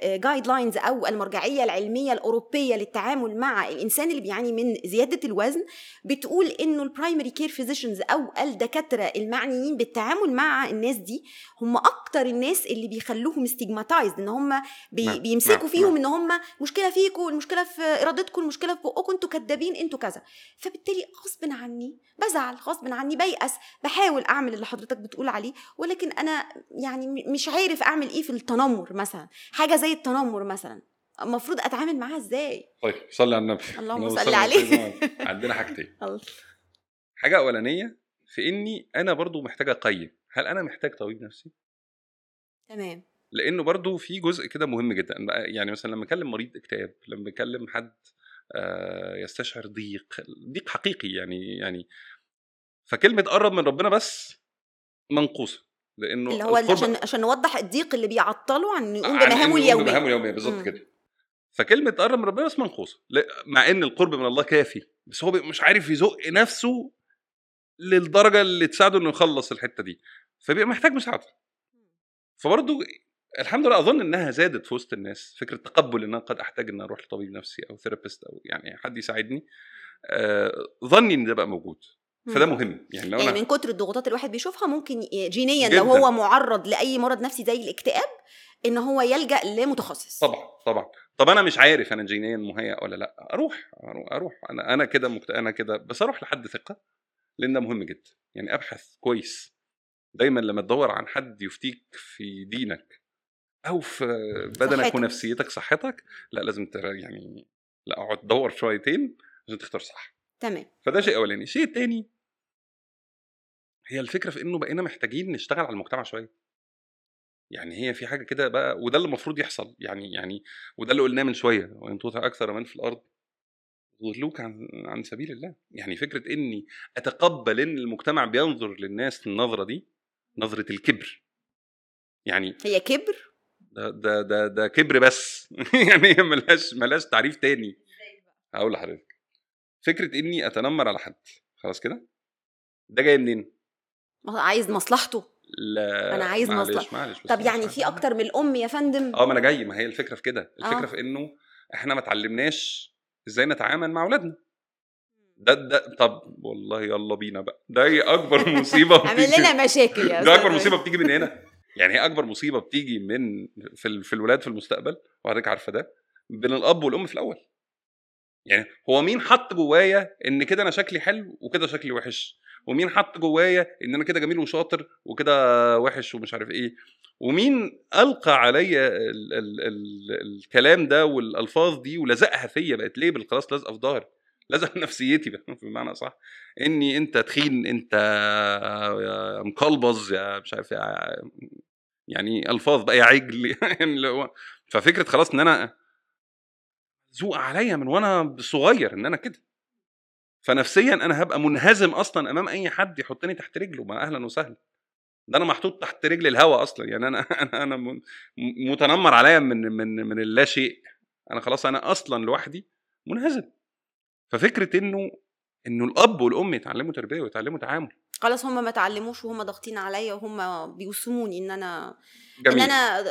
European guidelines أو المرجعية العلمية الأوروبية للتعامل مع الإنسان اللي بيعاني من زيادة الوزن بتقول إنه ال primary care physicians أو الدكاترة المعنيين بالتعامل مع الناس دي هم أكتر الناس اللي بيخلوهم stigmatized إن هم بي نعم، بيمسكوا نعم، فيهم نعم. إن هم مشكلة فيكم المشكلة في ارادتكم المشكلة في بقكم أنتوا كدابين أنتوا كذا فبالتالي غصب عني بزعل غصب عني بيأس بحاول أعمل اللي حضرتك بتقول عليه ولكن أنا يعني مش عارف أعمل إيه في التنمر مثلا حاجة زي التنمر مثلا المفروض أتعامل معاها إزاي؟ طيب صلي على النبي. اللهم صل عليه. عندنا حاجتين. حاجة أولانية في إني أنا برضو محتاج أقيم. هل أنا محتاج طبيب نفسي؟ تمام. لأنه برضو في جزء كده مهم جدا. يعني مثلا لما أكلم مريض اكتئاب لما أكلم حد يستشعر ضيق. ضيق حقيقي يعني يعني فكلمة قرب من ربنا بس منقوصة لأنه اللي هو عشان عشان نوضح الضيق اللي بيعطله عن يقوم عن بمهامه اليومية. بمهامه اليومية بالظبط. كده. فكلمة تقرب من ربنا بس منقوصة مع إن القرب من الله كافي بس هو مش عارف يزق نفسه للدرجة اللي تساعده إنه يخلص الحتة دي فبيبقى محتاج مساعدة. فبرضه الحمد لله أظن إنها زادت في وسط الناس فكرة تقبل إن أنا قد أحتاج إن أروح لطبيب نفسي أو therapist أو يعني حد يساعدني آه، ظني إن ده بقى موجود فده. مهم يعني لو يعني أنا من كتر الضغوطات الواحد بيشوفها ممكن جينيا جداً. لو هو معرض لأي مرض نفسي زي الاكتئاب إن هو يلجأ لمتخصص طبعا طبعا طب أنا مش عارف أنا جينيا مهيأ ولا لأ أروح أروح, أروح. أنا أنا كده مكت... أنا كده بس أروح لحد ثقة لأن ده مهم جدا يعني أبحث كويس دايما لما تدور عن حد يفتيك في دينك أو في بدنك صحتك. ونفسيتك صحتك لا لازم ترى يعني لا أقعد تدور شويتين عشان تختار صح. تمام. فده شيء أولاني. الشيء الثاني هي الفكرة في إنه بقينا محتاجين نشتغل على المجتمع شوية. يعني هي في حاجة كده بقى وده اللي المفروض يحصل. يعني يعني وده اللي قلناه من شوية. وإن تطع أكثر من في الأرض يضلوك عن عن سبيل الله. يعني فكرة إني أتقبل إن المجتمع بينظر للناس النظرة دي نظرة الكبر. يعني هي كبر؟ ده ده ده, ده كبر بس. يعني ملهاش ملهاش تعريف تاني. هقول لحضرتك. فكرة إني أتنمر على حد. خلاص كده؟ ده جاي منين؟ عايز مصلحته. لا أنا عايز بس طب يعني. في أكتر من الأم يا فندم؟ آه ما أنا جاي. ما هي الفكرة في كده. الفكرة آه. في إنه إحنا ما اتعلمناش إزاي نتعامل مع أولادنا. ده ده طب والله يلا بينا بقى. ده هي أكبر مصيبة عامل لنا مشاكل يا ده أكبر مصيبة بتيجي من هنا. يعني هي أكبر مصيبة بتيجي من في في الولاد في المستقبل وحضرتك عارفة ده بين الأب والأم في الأول. يعني هو مين حط جوايا إن كده أنا شكلي حلو وكده شكلي وحش؟ ومين حط جوايا إن أنا كده جميل وشاطر وكده وحش ومش عارف إيه؟ ومين ألقى عليا ال ال ال الكلام ده والألفاظ دي ولزقها فيا بقت ليبل خلاص لازقه في ظهري؟ في نفسيتي بمعنى صح. إني أنت تخين أنت يا مقلبظ يا مش عارف يعني ألفاظ بقى يا عجل يعني ففكرة خلاص إن أنا ذوق عليا من وأنا صغير إن أنا كده. فنفسيا أنا هبقى منهزم أصلا أمام أي حد يحطني تحت رجله ما أهلا وسهلا. ده أنا محطوط تحت رجل الهوا أصلا يعني أنا أنا أنا متنمر عليا من من من اللا شيء. أنا خلاص أنا أصلا لوحدي منهزم. ففكرة انه إنه الأب والأم يتعلموا تربية ويتعلموا تعامل. خلاص هم ما اتعلموش وهم ضاغطين عليا وهم بيوسموني إن أنا جميل. ان أنا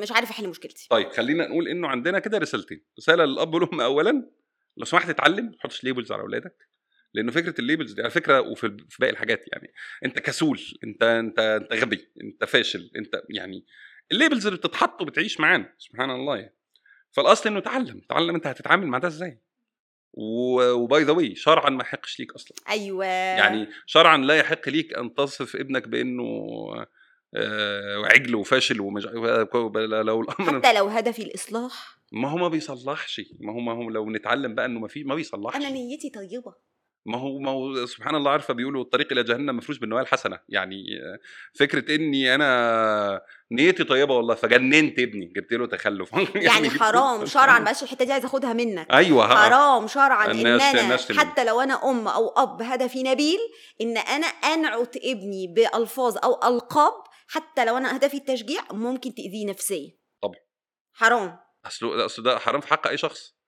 مش عارف أحل مشكلتي. طيب خلينا نقول إنه عندنا كده رسالتين. رسالة للأب والأم اولا لو سمحت اتعلم ما تحطش labels على أولادك. لأنه فكرة ال labels دي على فكرة وفي في باقي الحاجات يعني أنت كسول انت انت أنت غبي أنت فاشل أنت يعني ال labels اللي بتتحط وبتعيش معانا سبحان الله يعني. فالأصل إنه تعلم تعلم أنت هتتعامل مع ده إزاي. و by the way شرعا ما يحقش ليك أصلا. أيوه. يعني شرعا لا يحق ليك أن تصف ابنك بأنه آه، عجل وفاشل ومش لو الأمر حتى لو هدفي الإصلاح. ما هو ما بيصلحش. ما هو ما هو لو نتعلم بقى إنه ما في ما بيصلحش. أنا نيتي طيبة. ما هو ما هو سبحان الله عارفة بيقولوا الطريق إلى جهنم مفروش بالنوايا الحسنة. يعني فكرة إني أنا نيتي طيبة والله فجننت ابني جبت له تخلف. يعني حرام شرعا بقاش الحتة دي عايزه أخدها منك. أيوه ها. حرام شرعا إن أنا. حتى لو أنا أم أو أب هدفي نبيل إن أنا أنعت ابني بألفاظ أو ألقاب حتى لو أنا هدفي التشجيع ممكن تأذيه نفسيا. طبعا. حرام. اصله أصل ده حرام في حق أي شخص.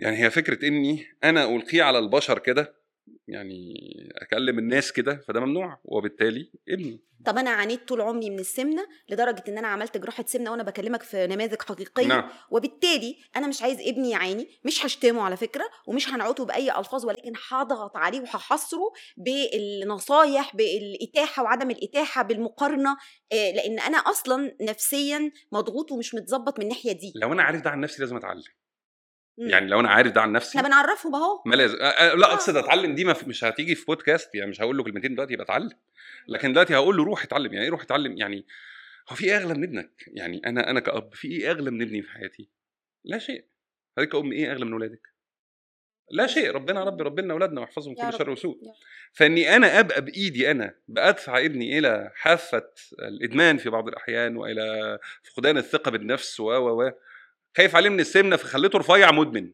يعني هي فكرة إني أنا ألقيه على البشر كده يعني أكلم الناس كده فده ممنوع وبالتالي ابني. طب أنا عانيت طول عمري من السمنة لدرجة إن أنا عملت جراحة سمنة وأنا بكلمك في نماذج حقيقية نعم. وبالتالي أنا مش عايز ابني يعاني مش هشتمه على فكرة ومش هنعوته بأي ألفاظ ولكن هضغط عليه وهحصره بالنصايح بالإتاحة وعدم الإتاحة بالمقارنة آه، لأن أنا أصلا نفسيا مضغوط ومش متظبط من الناحية دي. لو أنا عارف ده عن نفسي لازم أتعلم. يعني لو أنا عارف ده عن نفسي إحنا بنعرفهم أهو. ما لازم لأ أقصد أتعلم دي مش هتيجي في بودكاست يعني مش هقول له كلمتين دلوقتي يبقى اتعلم. لكن دلوقتي هقول له روح اتعلم. يعني إيه روح اتعلم؟ يعني هو في إيه أغلى من ابنك؟ يعني أنا أنا كأب في إيه أغلى من ابني في حياتي؟ لا شيء. حضرتك كأم إيه أغلى من ولادك؟ لا شيء. ربنا ربي ربنا اولادنا واحفظهم كل رب. شر وسوء رب. فإني أنا أبقى بإيدي أنا بأدفع ابني إلى حافة الإدمان في بعض الأحيان وإلى فقدان الثقة بالنفس و و و. خايف عليه من السمنة فخليته رفيع مدمن.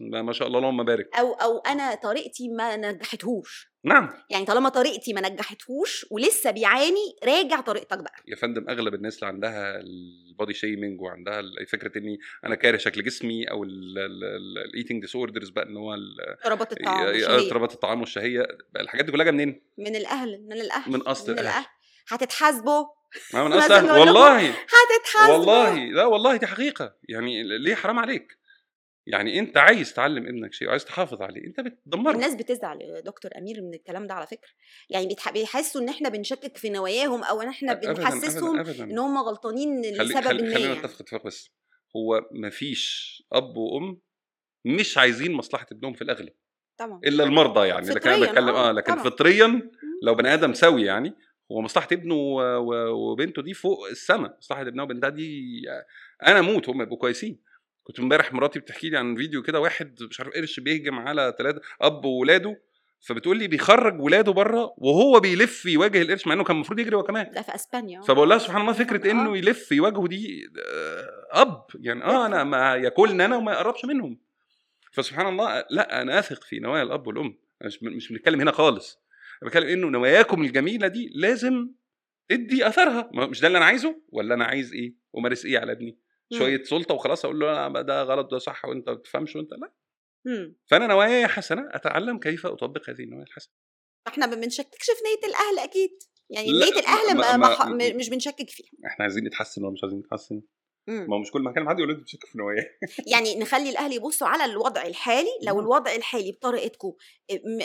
ما شاء الله اللهم بارك. أو أو أنا طريقتي ما نجحتهوش. نعم. يعني طالما طريقتي ما نجحتهوش ولسه بيعاني راجع طريقتك بقى. يا فندم أغلب الناس اللي عندها ال body shaming وعندها فكرة إني أنا كاره شكل جسمي أو ال eating disorders بقى إن هو اضطرابات الطعام والشهية. اضطرابات الطعام والشهية. الحاجات دي كلها جاية منين؟ من الأهل من الأهل من أصل من الأهل. هتتحاسبوا؟ ما من لهم والله. هتتحاسبوا. والله. لا والله دي حقيقة. يعني ليه حرام عليك؟ يعني أنت عايز تعلم ابنك شيء وعايز تحافظ عليه أنت بتدمره. الناس بتزعل يا دكتور أمير من الكلام ده على فكرة. يعني بيتح- بيحسوا إن إحنا بنشكك في نواياهم أو إن إحنا بنحسسهم إن هم غلطانين خلي لسبب خلي ما. خلينا يعني. نتفق اتفاق بس. هو مفيش أب وأم مش عايزين مصلحة ابنهم في الأغلب. طبعا. إلا المرضى يعني. لكن أنا بتكلم آه، آه لكن طبعاً. فطريا لو بني آدم سوي يعني هو مصلحه ابنه وبنته دي فوق السماء مصلحة ابنه وبنتها دي أنا أموت هم يبقوا كويسين. كنت امبارح مراتي بتحكي لي عن فيديو كده واحد مش عارف قرش بيهجم على ثلاثة أب وولاده فبتقول لي بيخرج ولاده بره وهو بيلف يواجه القرش مع إنه كان المفروض يجري هو كمان. ده في إسبانيا. فبقول لها سبحان الله فكرة آه. إنه يلف يواجهه دي آه، أب يعني آه أنا ما ياكلني أنا وما يقربش منهم. فسبحان الله لأ أنا أثق في نوايا الأب والأم. مش مش بنتكلم هنا خالص. أنا بتكلم إنه نواياكم الجميلة دي لازم تدي أثرها. مش ده اللي أنا عايزه؟ ولا أنا عايز إيه؟ ومارس إيه على ابني. شوية سلطة وخلاص أقول له لا ده غلط ده صح وأنت ما بتفهمش وأنت لا. مم. فأنا نواياي حسنة أتعلم كيف أطبق هذه النوايا الحسنة. إحنا ما بنشككش في نية الأهل أكيد. يعني نية الأهل ما- ما ما- مش بنشكك فيها. إحنا عايزين نتحسن ولا مش عايزين نتحسن. ما مش كل ما كان حد يقول لي بتشك في نوايا. يعني نخلي الأهل يبصوا على الوضع الحالي. لو. الوضع الحالي بطريقتكم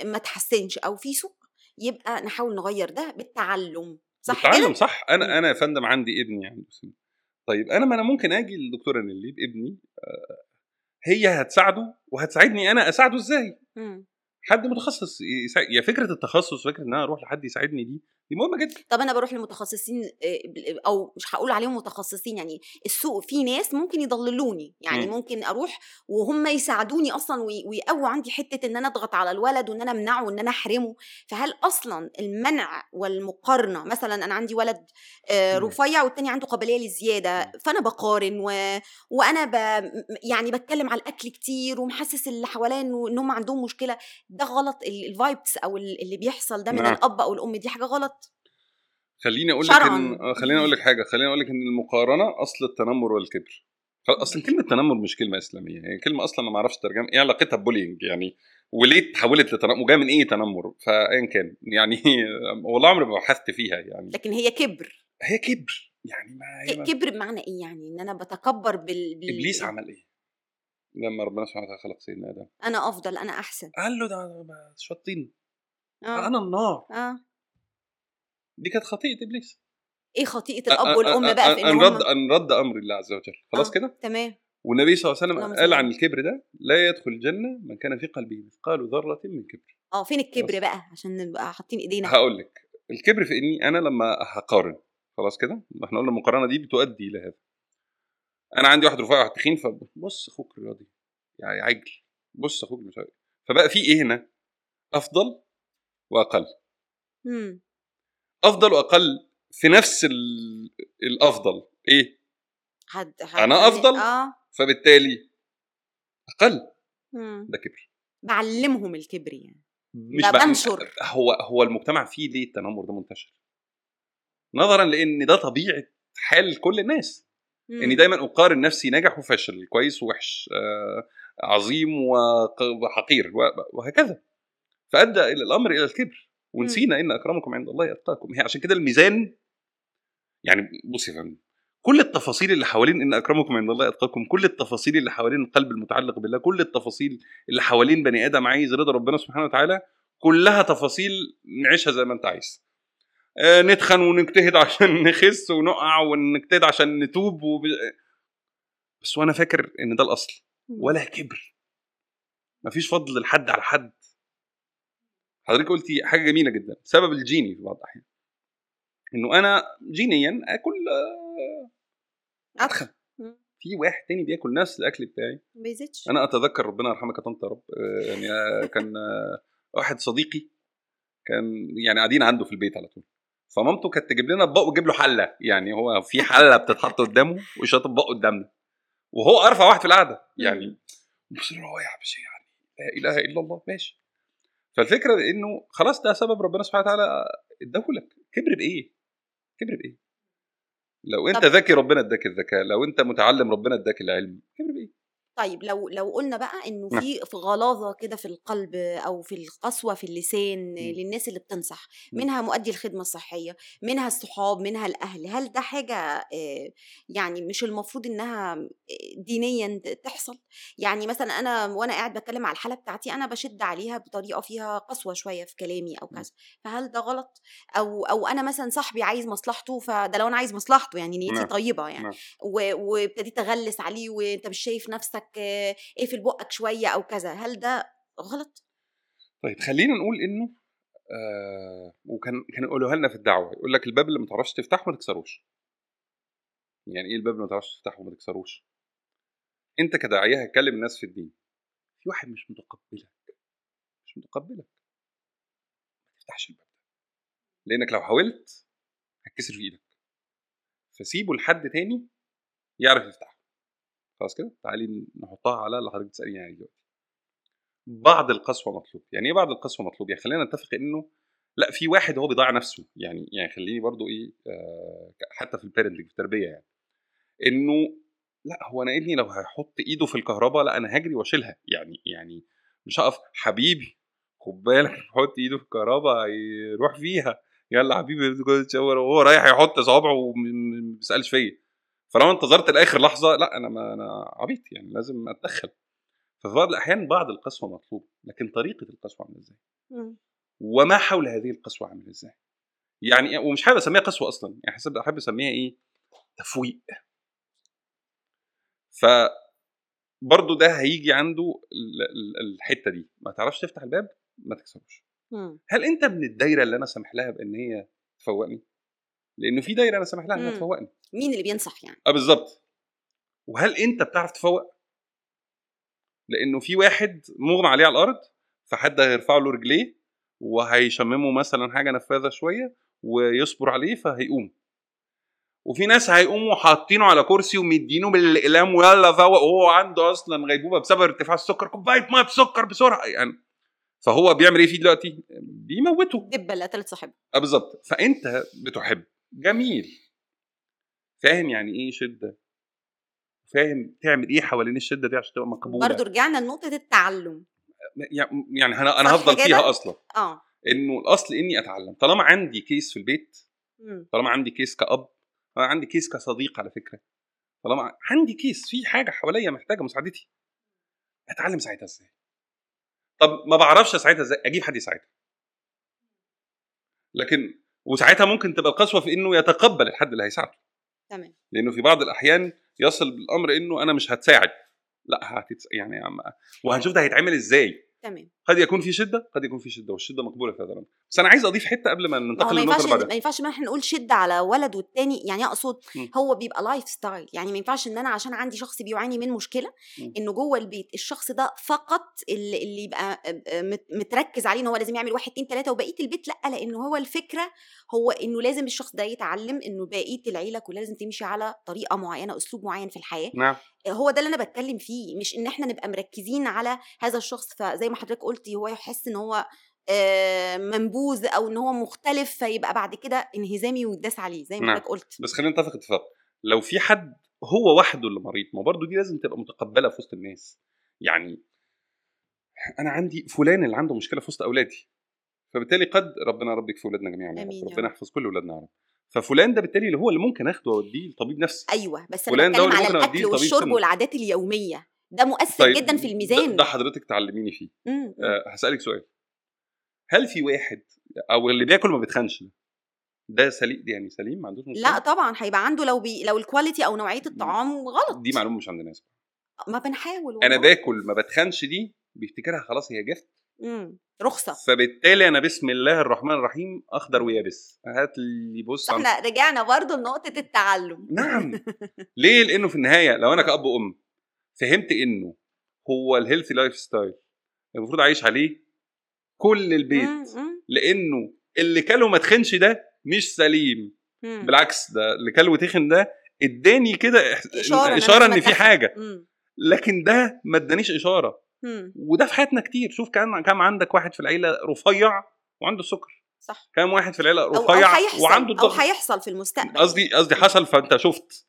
ما تحسنش أو في سوء يبقى نحاول نغير ده بالتعلم صح بتعلم كده صح. أنا أنا يا فندم عندي ابني سنة طيب أنا ما أنا ممكن آجي للدكتوره نيلي بابني آه، هي هتساعده وهتساعدني أنا أساعده إزاي؟ مم. حد متخصص يساعد يا فكرة التخصص فكرة إن أنا أروح لحد يساعدني دي دي مهمه جدا طب أنا بروح لمتخصصين آه، أو مش هقول عليهم متخصصين يعني السوق في ناس ممكن يضللوني يعني مم. ممكن أروح وهم يساعدوني أصلا وي- ويقووا عندي حتة إن أنا أضغط على الولد وإن أنا أمنعه وإن أنا أحرمه فهل أصلا المنع والمقارنة مثلا أنا عندي ولد آه،. رفيع والتاني عنده قابلية للزيادة فأنا بقارن و... وأنا ب... يعني بتكلم على الأكل كتير ومحسس اللي حواليا إن هم عندهم مشكلة ده غلط ال vibes أو ال- اللي بيحصل ده من نعم. الأب أو الأم دي حاجة غلط خليني أقول لك. ان آه، خليني أقول لك حاجة خليني أقول لك إن المقارنة أصل التنمر والكبر. خلاص، أصل كلمة تنمر مش كلمة إسلامية هي كلمة أصلا أنا ما أعرفش ترجمه إيه علاقتها ب bullying يعني وليه تحولت لتنمر؟ وجاية من إيه تنمر؟ فايا كان يعني والله عمري ما بحثت فيها يعني. لكن هي كبر. هي كبر يعني ما هي كبر بمعنى إيه يعني؟ إن أنا بتكبر بال, بال... إبليس عمل إيه؟ لما ربنا سبحانه وتعالى خلق سيدنا آدم. أنا أفضل أنا أحسن. قال له ده شطين آه. أنا النار. آه. دي كانت خطيئة إبليس. إيه خطيئة الأب والأم بقى في إن رد أن رد أمر الله عز وجل. خلاص آه. كده؟ تمام. والنبي صلى الله عليه وسلم قال عن الكبر ده لا يدخل الجنة من كان في قلبه مثقال ذرة من كبر. آه فين الكبر. بقى؟ عشان نبقى حاطين إيدينا. هقول لك. الكبر في إني أنا لما هقارن. خلاص كده؟ إحنا قلنا المقارنة دي بتؤدي إلى هذا. أنا عندي واحد رفيع واحد تخين فبص أخوك الرياضي يعني عجل. بص أخوك مش عارف. فبقى في إيه هنا؟ أفضل وأقل. امم أفضل وأقل في نفس ال- الأفضل. إيه؟ حد أنا أفضل؟ آه. فبالتالي أقل. مم. ده كبر. بعلمهم الكبر يعني. مش بنشر. هو هو المجتمع فيه ليه التنمر ده منتشر؟ نظرا لأن ده طبيعة حال كل الناس. إني دايما أقارن نفسي ناجح وفاشل كويس ووحش آه عظيم وحقير وهكذا. فأدى إلى الأمر إلى الكبر. ونسينا إن أكرمكم عند الله أتقاكم. هي عشان كده الميزان يعني بص يا فندم كل التفاصيل اللي حوالين إن أكرمكم عند الله أتقاكم كل التفاصيل اللي حوالين القلب المتعلق بالله كل التفاصيل اللي حوالين بني آدم عايز رضا ربنا سبحانه وتعالى كلها تفاصيل نعيشها زي ما أنت عايز. آه، نتخن ونجتهد عشان نخس ونقع ونجتهد عشان نتوب وب... بس وأنا فاكر إن ده الأصل. ولا كبر. مفيش فضل لحد على حد. حضرتك قلتي حاجة جميلة جدا سبب الجيني في بعض الأحيان. إنه أنا جينيا آكل آه، اتخن مم. في واحد تاني بياكل نفس الأكل بتاعي. ما بيزيدش. أنا أتذكر ربنا يرحمك يا طنط يا رب آه، يعني آه، كان واحد صديقي كان يعني قاعدين عنده في البيت على طول. فمامته كانت تجيب لنا اطباق وتجيب له حلة يعني هو في حلة بتتحط قدامه وشاط اطباق قدامنا. وهو أرفع واحد في القعدة يعني بص يا حبشي يعني لا إله إلا الله ماشي. فالفكرة إنه خلاص ده سبب ربنا سبحانه وتعالى اداهولك كبر بإيه؟ كبر بإيه؟ لو أنت ذكي ربنا اداك الذكاء لو أنت متعلم ربنا اداك العلم؟ طيب لو لو قلنا بقى إنه نعم. في في غلاظة كده في القلب أو في القسوة في اللسان مم. للناس اللي بتنصح مم. منها مؤدي الخدمة الصحية منها الصحاب منها الأهل هل ده حاجة يعني مش المفروض إنها دينيا تحصل يعني مثلا أنا وأنا قاعد بتكلم على الحالة بتاعتي أنا بشد عليها بطريقة فيها قسوة شوية في كلامي أو مم. كذا فهل ده غلط أو أو أنا مثلا صاحبي عايز مصلحته فده لو أنا عايز مصلحته يعني نيتي نعم. طيبة يعني نعم. وابتديت أغلس عليه وأنت مش شايف نفسك آه، اقفل بقك شوية أو كذا هل ده غلط؟ طيب خلينا نقول إنه آه وكان كانوا يقولوها لنا في الدعوة يقول لك الباب اللي ما تعرفش تفتحه ما تكسروش. يعني إيه الباب اللي ما تعرفش تفتحه وما تكسروش؟ أنت كداعية هتكلم الناس في الدين في واحد مش متقبلك مش متقبلك. ما تفتحش الباب لأنك لو حاولت هتكسر في إيدك. فسيبه لحد تاني يعرف يفتحه. خلاص كده؟ تعالي نحطها على اللي حضرتك بتساليني عليه دلوقتي. بعض القسوة مطلوب. يعني إيه بعض القسوة مطلوب؟ يعني خلينا نتفق إنه لأ في واحد هو بيضيع نفسه. يعني يعني خليني برضو إيه آه حتى في البيرنتنج في التربية يعني. إنه لأ هو أنا ابني لو هيحط إيده في الكهرباء لأ أنا هجري وأشيلها. يعني يعني مش هقف حبيبي خد بالك يحط إيده في الكهرباء يروح فيها. يلا حبيبي وهو رايح يحط صوابعه وما بيسألش فيا. فلو انتظرت لآخر لحظة لا أنا ما أنا عبيط يعني لازم أتدخل. ففي بعض الأحيان بعض القسوة مطلوب لكن طريقة القسوة عاملة إزاي؟ وما حول هذه القسوة عامل إزاي؟ يعني ومش حابب أسميها قسوة أصلا يعني حسب أحب أسميها إيه؟ تفويق. ف برضه ده هيجي عنده ال- ال- الحتة دي. ما تعرفش تفتح الباب؟ ما تكسروش. مم. هل أنت من الدايرة اللي أنا سامح لها بإن هي تفوقني؟ لأنه في دايرة أنا سامح لها إنها. تفوقني. مين اللي بينصح يعني؟ آه بالظبط. وهل أنت بتعرف تفوق؟ لأنه في واحد مغمى عليه على الأرض فحد هيرفع له رجليه وهيشممه مثلا حاجة نفاذة شوية ويصبر عليه فهيقوم. وفي ناس هيقوموا حاطينه على كرسي ومدينه بالإقلام ويلا فوق وهو عنده أصلا غيبوبة بسبب ارتفاع السكر كوباية مية بسكر بسرعة يعني. فهو بيعمل إيه فيه دلوقتي؟ بيموته. دبة اللي قتلت صاحبها. آه بالظبط. فأنت بتحب جميل. فاهم يعني إيه شدة؟ فاهم تعمل إيه حوالين الشدة دي عشان تبقى مقبولة؟ برضه رجعنا لنقطة التعلم. يعني أنا أنا هفضل؟ فيها أصلا. آه. إنه الأصل إني أتعلم. طالما عندي case في البيت. طالما عندي case كأب طالما عندي case كصديق على فكرة طالما عندي case في حاجة حواليا محتاجة مساعدتي أتعلم ساعتها إزاي؟ طب ما بعرفش ساعتها إزاي؟ أجيب حد يساعدني. لكن وساعتها ممكن تبقى القسوة في إنه يتقبل الحد اللي هيساعده. تمام. لأنه في بعض الأحيان يصل بالأمر إنه أنا مش هتساعد. لأ هتتس... يعني عم... وهنشوف ده هيتعمل إزاي. تمام. قد يكون في شدة؟ قد يكون في شدة والشدة مقبولة في هذا الأمر. بس أنا عايز أضيف حتة قبل ما ننتقل ما للنقطة اللي بعدها. ما ينفعش ما إحنا نقول شدة على ولد والتاني يعني أقصد. هو بيبقى lifestyle يعني ما ينفعش إن أنا عشان عندي شخص بيعاني من مشكلة. إنه جوه البيت الشخص ده فقط اللي, اللي يبقى مت- متركز عليه إن هو لازم يعمل واحد اتنين تلاتة وبقية البيت لأ لأنه هو الفكرة هو إنه لازم الشخص ده يتعلم إنه بقية العيلة كلها لازم تمشي على طريقة معينة أسلوب معين في الحياة. نعم. هو ده اللي أنا بتكلم فيه. مش إن إحنا نبقى مركزين على هذا الشخص. فزي ما حضرتك قلتي هو يحس إن هو آه، منبوذ أو إن هو مختلف فيبقى بعد كده انهزامي ويداس عليه زي ما نعم. قلت. بس خلينا نتفق اتفاق. لو في حد هو وحده اللي مريض ما برضه دي لازم تبقى متقبلة في وسط الناس. يعني أنا عندي فلان اللي عنده مشكلة في وسط أولادي فبالتالي قد ربنا ربك في اولادنا جميعا يا ربنا رب. يحفظ كل اولادنا يا رب. ففلان ده بالتالي اللي هو اللي ممكن آخده واوديه لطبيب نفسي. أيوه بس أنا فلان ده بتكلم على الأكل والشرب. والعادات اليومية. ده مؤثر جدا في ده, الميزان. ده حضرتك تعلميني فيه. مم،. أه هسألك سؤال. هل في واحد أو اللي بياكل ما بيتخنش ده؟ ده سليم يعني سليم؟ ما عندوش مشكلة؟ لا طبعا هيبقى عنده لو بي لو ال quality أو نوعية الطعام غلط. دي معلومة مش عند الناس ما بنحاول أنا والله. باكل ما بتخنش دي بيفتكرها خلاص هي جفت. مم. رخصة. فبالتالي أنا بسم الله الرحمن الرحيم أخضر ويابس. هات لي بص عن- إحنا رجعنا برضو لنقطة التعلم. نعم. ليه؟ لأنه في النهاية لو أنا كأب وام فهمت إنه هو ال healthy lifestyle المفروض أعيش عليه كل البيت. لأنه اللي كله ما تخنش ده مش سليم. بالعكس ده اللي كله وتخن ده اداني كده إشارة لازم إن في. حاجة. لكن ده ما ادانيش إشارة. وده في حياتنا كتير. شوف كان كم عندك واحد في العيلة رفيع وعنده السكر صح. كم واحد في العيلة أو أو رفيع وعنده أو الضغط هيحصل في المستقبل. قصدي قصدي حصل فأنت شفت.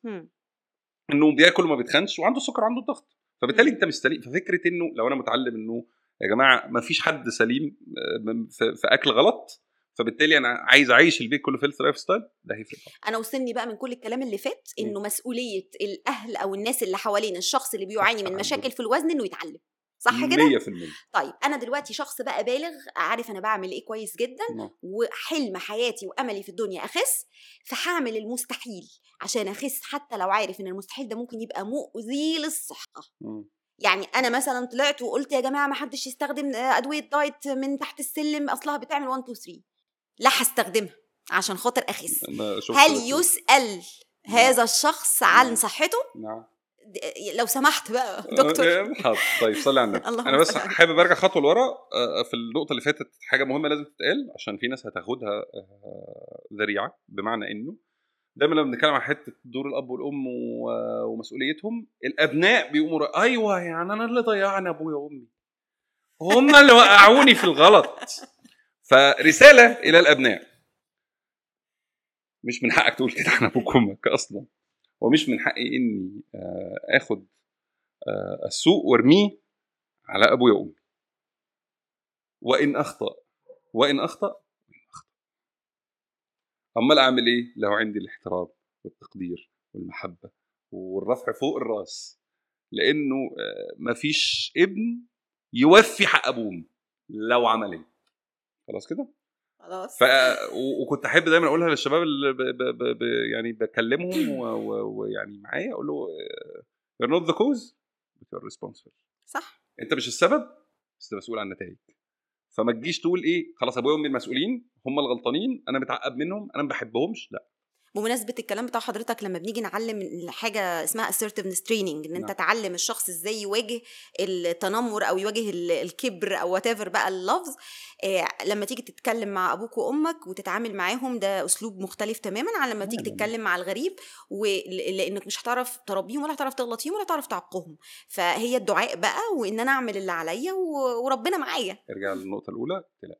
إنه بياكل وما بيتخنش وعنده سكر وعنده ضغط فبالتالي. أنت مش سليم ففكرة إنه لو أنا متعلم إنه يا جماعة ما فيش حد سليم آه، في أكل غلط فبالتالي أنا عايز أعيش البيت كله في lifestyle ده هيفرق. أنا وصلني بقى من كل الكلام اللي فات. إنه مسؤولية الأهل أو الناس اللي حوالين الشخص اللي بيعاني من. مشاكل في الوزن إنه يتعلم صح كده؟ 100% طيب أنا دلوقتي شخص بقى بالغ عارف أنا بعمل إيه كويس جدا نعم. وحلم حياتي وأملي في الدنيا أخس فهعمل المستحيل عشان أخس حتى لو عارف إن المستحيل ده ممكن يبقى مؤذي للصحة. يعني أنا مثلا طلعت وقلت يا جماعة ما حدش يستخدم أدوية دايت من تحت السلم أصلها بتعمل 1 2 3 لا هستخدمها عشان خاطر أخس. هل يسأل هذا الشخص عن نعم. صحته؟ نعم. لو سمحت بقى دكتور. آه، حاضر طيب صلي على النبي. أنا بس حابب أرجع خطوة لورا آه، في النقطة اللي فاتت حاجة مهمة لازم تتقال عشان في ناس هتاخدها آه، ذريعة بمعنى إنه دايما لما بنتكلم عن حتة دور الأب والأم ومسؤوليتهم الأبناء بيقوموا أيوه يعني أنا اللي ضيعني أبويا وأمي. هم اللي وقعوني في الغلط. فرسالة إلى الأبناء. مش من حقك تقول كده عن أبوك وأمك أصلا. ومش من حقي إني آه، آخد آه، السوء وارميه على أبويا وأمي. وإن أخطأ وإن أخطأ. أمال أعمل إيه؟ لو عندي الاحترام والتقدير والمحبة والرفع فوق الرأس. لأنه آه، مفيش ابن يوفي حق أبوه لو عمل إيه. خلاص كده؟ خلاص. ف و- وكنت أحب دايما أقولها للشباب اللي ب... ب... ب... ب... يعني بكلمهم و- و- ويعني معايا أقول له you're not the cause but you're responsible. صح. أنت مش السبب بس مسؤول عن النتائج فما تجيش تقول إيه خلاص أبويا وأمي المسؤولين هم الغلطانين أنا متعقب منهم أنا ما بحبهمش. لأ. بمناسبة الكلام بتاع حضرتك لما بنيجي نعلم حاجة اسمها assertiveness training إن أنت نعم. تعلم الشخص إزاي يواجه التنمر أو يواجه ال- الكبر أو whatever بقى اللفظ آه لما تيجي تتكلم مع أبوك وأمك وتتعامل معاهم ده أسلوب مختلف تماما عن لما تيجي. تتكلم مع الغريب ولانك مش هتعرف تربيهم ولا هتعرف تغلط فيهم ولا هتعرف تعقهم فهي الدعاء بقى وإن أنا أعمل اللي عليا وربنا معايا ارجع للنقطة الأولى لا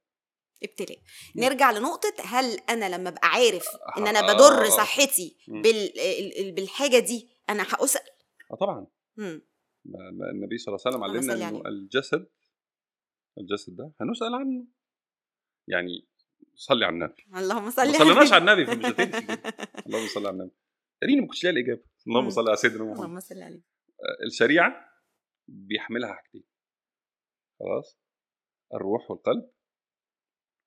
ابتلاء نرجع لنقطة هل أنا لما أبقى عارف إن أنا آه. بدر صحتي مم. بال... ال- ال- بالحاجة دي أنا هأسأل؟ آه طبعا. مم. ما- ما النبي صلى الله عليه وسلم علمنا إنه عليه. الجسد الجسد ده هنسأل عنه. يعني صلي على النبي. اللهم صل ما صليناش على النبي. فمش هتمشي. اللهم صل على النبي. تقريبا ما كنتش لاقي الإجابة. اللهم. صل على سيدنا محمد. اللهم صل عليه. الشريعة بيحملها حاجتين. خلاص؟ الروح والقلب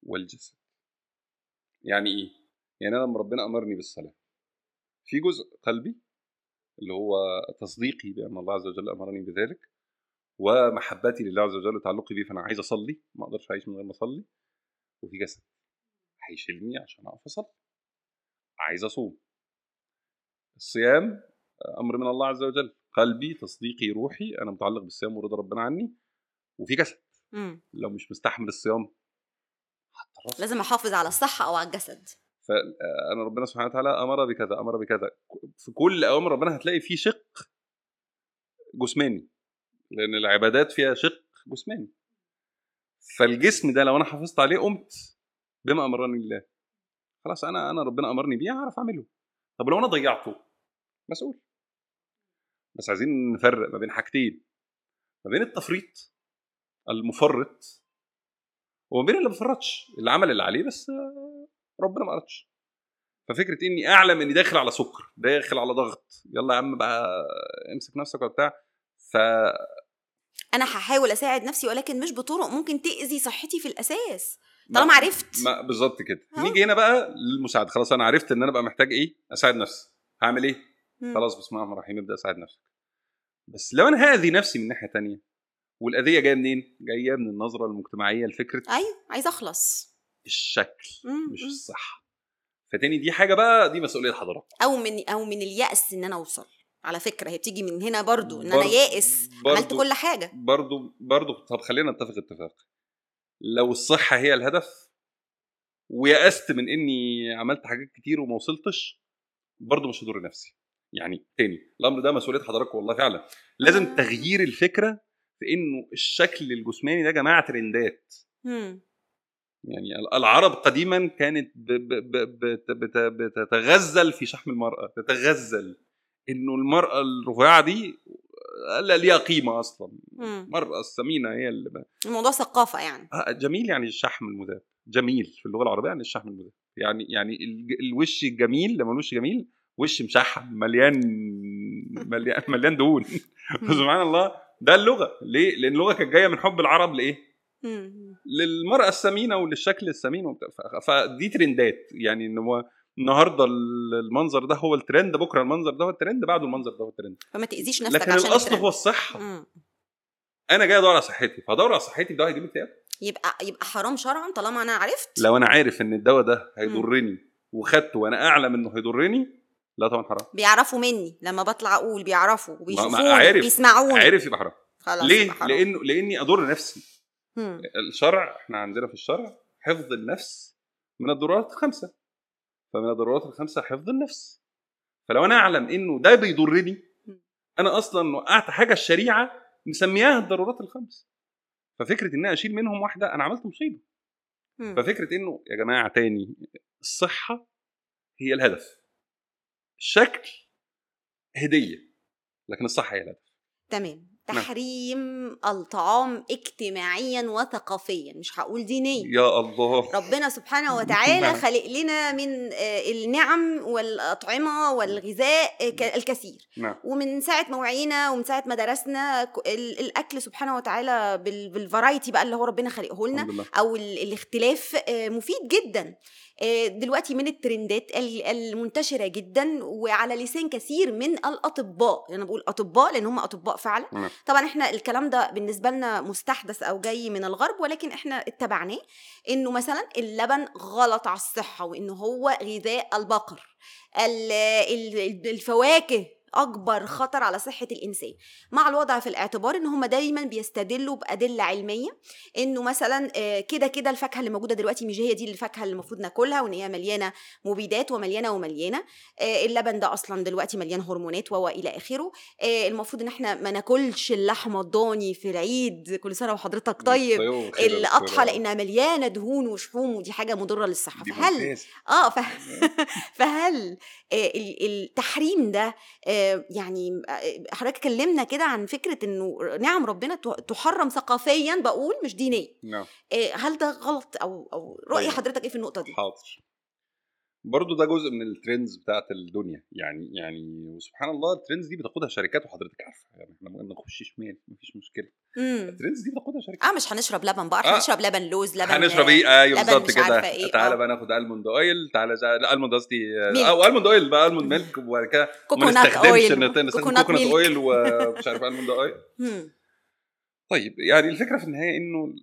والجسد. يعني إيه؟ يعني أنا لما ربنا أمرني بالصلاة في جزء قلبي اللي هو تصديقي بأن الله عز وجل أمرني بذلك ومحبتي لله عز وجل وتعلقي بيه فأنا عايز أصلي ما أقدرش أعيش من غير ما أصلي وفي جسد. هيشيلني عشان اقف أصلي. عايز أصوم. الصيام أمر من الله عز وجل. قلبي تصديقي روحي أنا متعلق بالصيام ورضا ربنا عني وفي جسد. مم. لو مش مستحمل الصيام لازم أحافظ على الصحة أو على الجسد. فانا ربنا سبحانه وتعالى أمر بكذا أمر بكذا. في كل أوامر ربنا هتلاقي فيه شق جسماني لأن العبادات فيها شق جسماني. فالجسم ده لو أنا حافظت عليه قمت بما أمرني الله خلاص أنا أنا ربنا أمرني بيه هعرف أعمله. طب لو أنا ضيعته؟ مسؤول. بس عايزين نفرق ما بين حاجتين ما بين التفريط المفرط وما بين اللي ما فرطش اللي عمل اللي عليه بس ربنا ما اردش ففكرة إني أعلم إني داخل على سكر داخل على ضغط يلا يا عم بقى امسك نفسك وبتاع. ف أنا هحاول أساعد نفسي ولكن مش بطرق ممكن تأذي صحتي في الأساس. ما- طالما عرفت. بالظبط كده؟ نيجي هنا بقى للمساعدة. خلاص أنا عرفت إن أنا بقى محتاج إيه؟ أساعد نفسي. هعمل إيه؟ مم. خلاص بسم الله الرحمن الرحيم ابدأ أساعد نفسك. بس لو أنا هأذي نفسي من ناحية تانية والأذية جاية منين؟ جاية من النظرة المجتمعية لفكرة أيوه عايزة أخلص. الشكل مم. مش. الصحة. فتاني دي حاجة بقى دي مسؤولية حضرتك. أو من أو من اليأس إن أنا أوصل. على فكرة هي بتيجي من هنا برضو إن أنا برضو- يائس عملت كل حاجة. برضو برضو طب خلينا نتفق اتفاق. لو الصحة هي الهدف ويأست من إني عملت حاجات كتير وما وصلتش برضو مش هضر نفسي. يعني تاني الأمر ده مسؤولية حضرتك والله فعلا. لازم. تغيير الفكرة في إنه الشكل الجسماني ده يا جماعة ترندات. يعني العرب قديما كانت بتتغزل في شحم المرأة تتغزل. إنه المرأة الرفيعة دي لا ليها قيمة أصلا. المرأة السمينة هي اللي. الموضوع ثقافة يعني. آه، جميل يعني الشحم المذاب جميل في اللغة العربية يعني الشحم المذاب يعني يعني الوش الجميل لما الوش جميل وش مشحم مليان مليان مليان دهون. سبحان الله. ده اللغة ليه؟ لأن اللغة كانت جاية من حب العرب لإيه؟ للمرأة السمينة وللشكل السمين وبتاع. فدي ترندات يعني إن هو النهارده المنظر ده هو الترند بكرة المنظر ده هو الترند بعده المنظر ده هو الترند فما تأذيش نفسك لكن عشان الأصل الترند. هو الصحة مم. أنا جاي أدور على صحتي فادور على صحتي ده هيجيب اكتئاب يبقى يبقى حرام شرعا طالما أنا عرفت لو أنا عارف إن الدواء ده هيضرني وخدته وأنا أعلم إنه هيضرني لا طبعا حرام بيعرفوا مني لما بطلع أقول بيعرفوا وبيشوفوني. بيسمعوني عارف يبقى حرام خلاص ليه؟ يبقى حرام. لأنه لأني أضر نفسي مم. الشرع إحنا عندنا في الشرع حفظ النفس من الضرورات الخمسة فمن الضرورات الخمسة حفظ النفس فلو أنا أعلم إنه ده بيضرني أنا أصلا وقعت حاجة الشريعة مسمياها الضرورات الخمس ففكرة ان أنا أشيل منهم واحدة أنا عملت مصيبة. ففكرة إنه يا جماعة تاني الصحة هي الهدف الشكل هدية لكن الصحة هي الهدف. تمام. تحريم الطعام اجتماعيا وثقافيا مش هقول دينيا. يا الله. ربنا سبحانه وتعالى نعم. خلق لنا من آه، النعم والأطعمة والغذاء ك- الكثير. نعم. ومن ساعة ما وعينا ومن ساعة ما درسنا الأكل سبحانه وتعالى بال- بالفرايتي بقى اللي هو ربنا خلقه لنا ال- الاختلاف آه، مفيد جدا. آه، دلوقتي من الترندات ال- المنتشرة جدا وعلى لسان كثير من الأطباء. أنا بقول أطباء لأن هم أطباء فعلا. نعم. طبعا إحنا الكلام ده بالنسبة لنا مستحدث أو جاي من الغرب ولكن إحنا اتبعناه إنه مثلا اللبن غلط على الصحة وإنه هو غذاء البقر ال- ال- الفواكه أكبر خطر على صحة الإنسان. مع الوضع في الاعتبار إن هم دايما بيستدلوا بأدلة علمية إنه مثلا آه، كده كده الفاكهة اللي موجودة دلوقتي مش هي دي الفاكهة اللي المفروض ناكلها وإن هي مليانة مبيدات ومليانة ومليانة. آه، اللبن ده أصلا دلوقتي مليان هرمونات و إلى آخره. آه، المفروض إن إحنا ما ناكلش اللحمه الضاني في العيد كل سنة وحضرتك. طيب الاضحى لأنها مليانة دهون وشحوم ودي حاجة مضرة للصحة. فهل آه. فهل ال- التحريم ده آه، يعني حضرتك كلمنا كده عن فكرة إنه نعم ربنا تحرم ثقافيا بقول مش دينيا. نعم. آه، هل ده غلط أو أو رأي طيب. حضرتك إيه في النقطة دي؟ حاضر. برضه ده جزء من الترندز بتاعت الدنيا يعني يعني وسبحان الله الترندز دي بتاخدها شركات وحضرتك عارفة يعني إحنا ممكن نخش شمال مفيش مشكلة ال trends دي بتاخدها شركات آه مش هنشرب لبن بقر آه. هنشرب لبن لوز لبن هنشرب إيه أيوه لبن بالظبط كده إيه، تعالى آه. بقى ناخد almond oil تعالى almond قصدي. أو almond oil بقى almond milk وبعد كده ما coconut نستخدمش oil نستخدم coconut. oil ومش عارف almond oil. طيب يعني الفكرة في النهاية إنه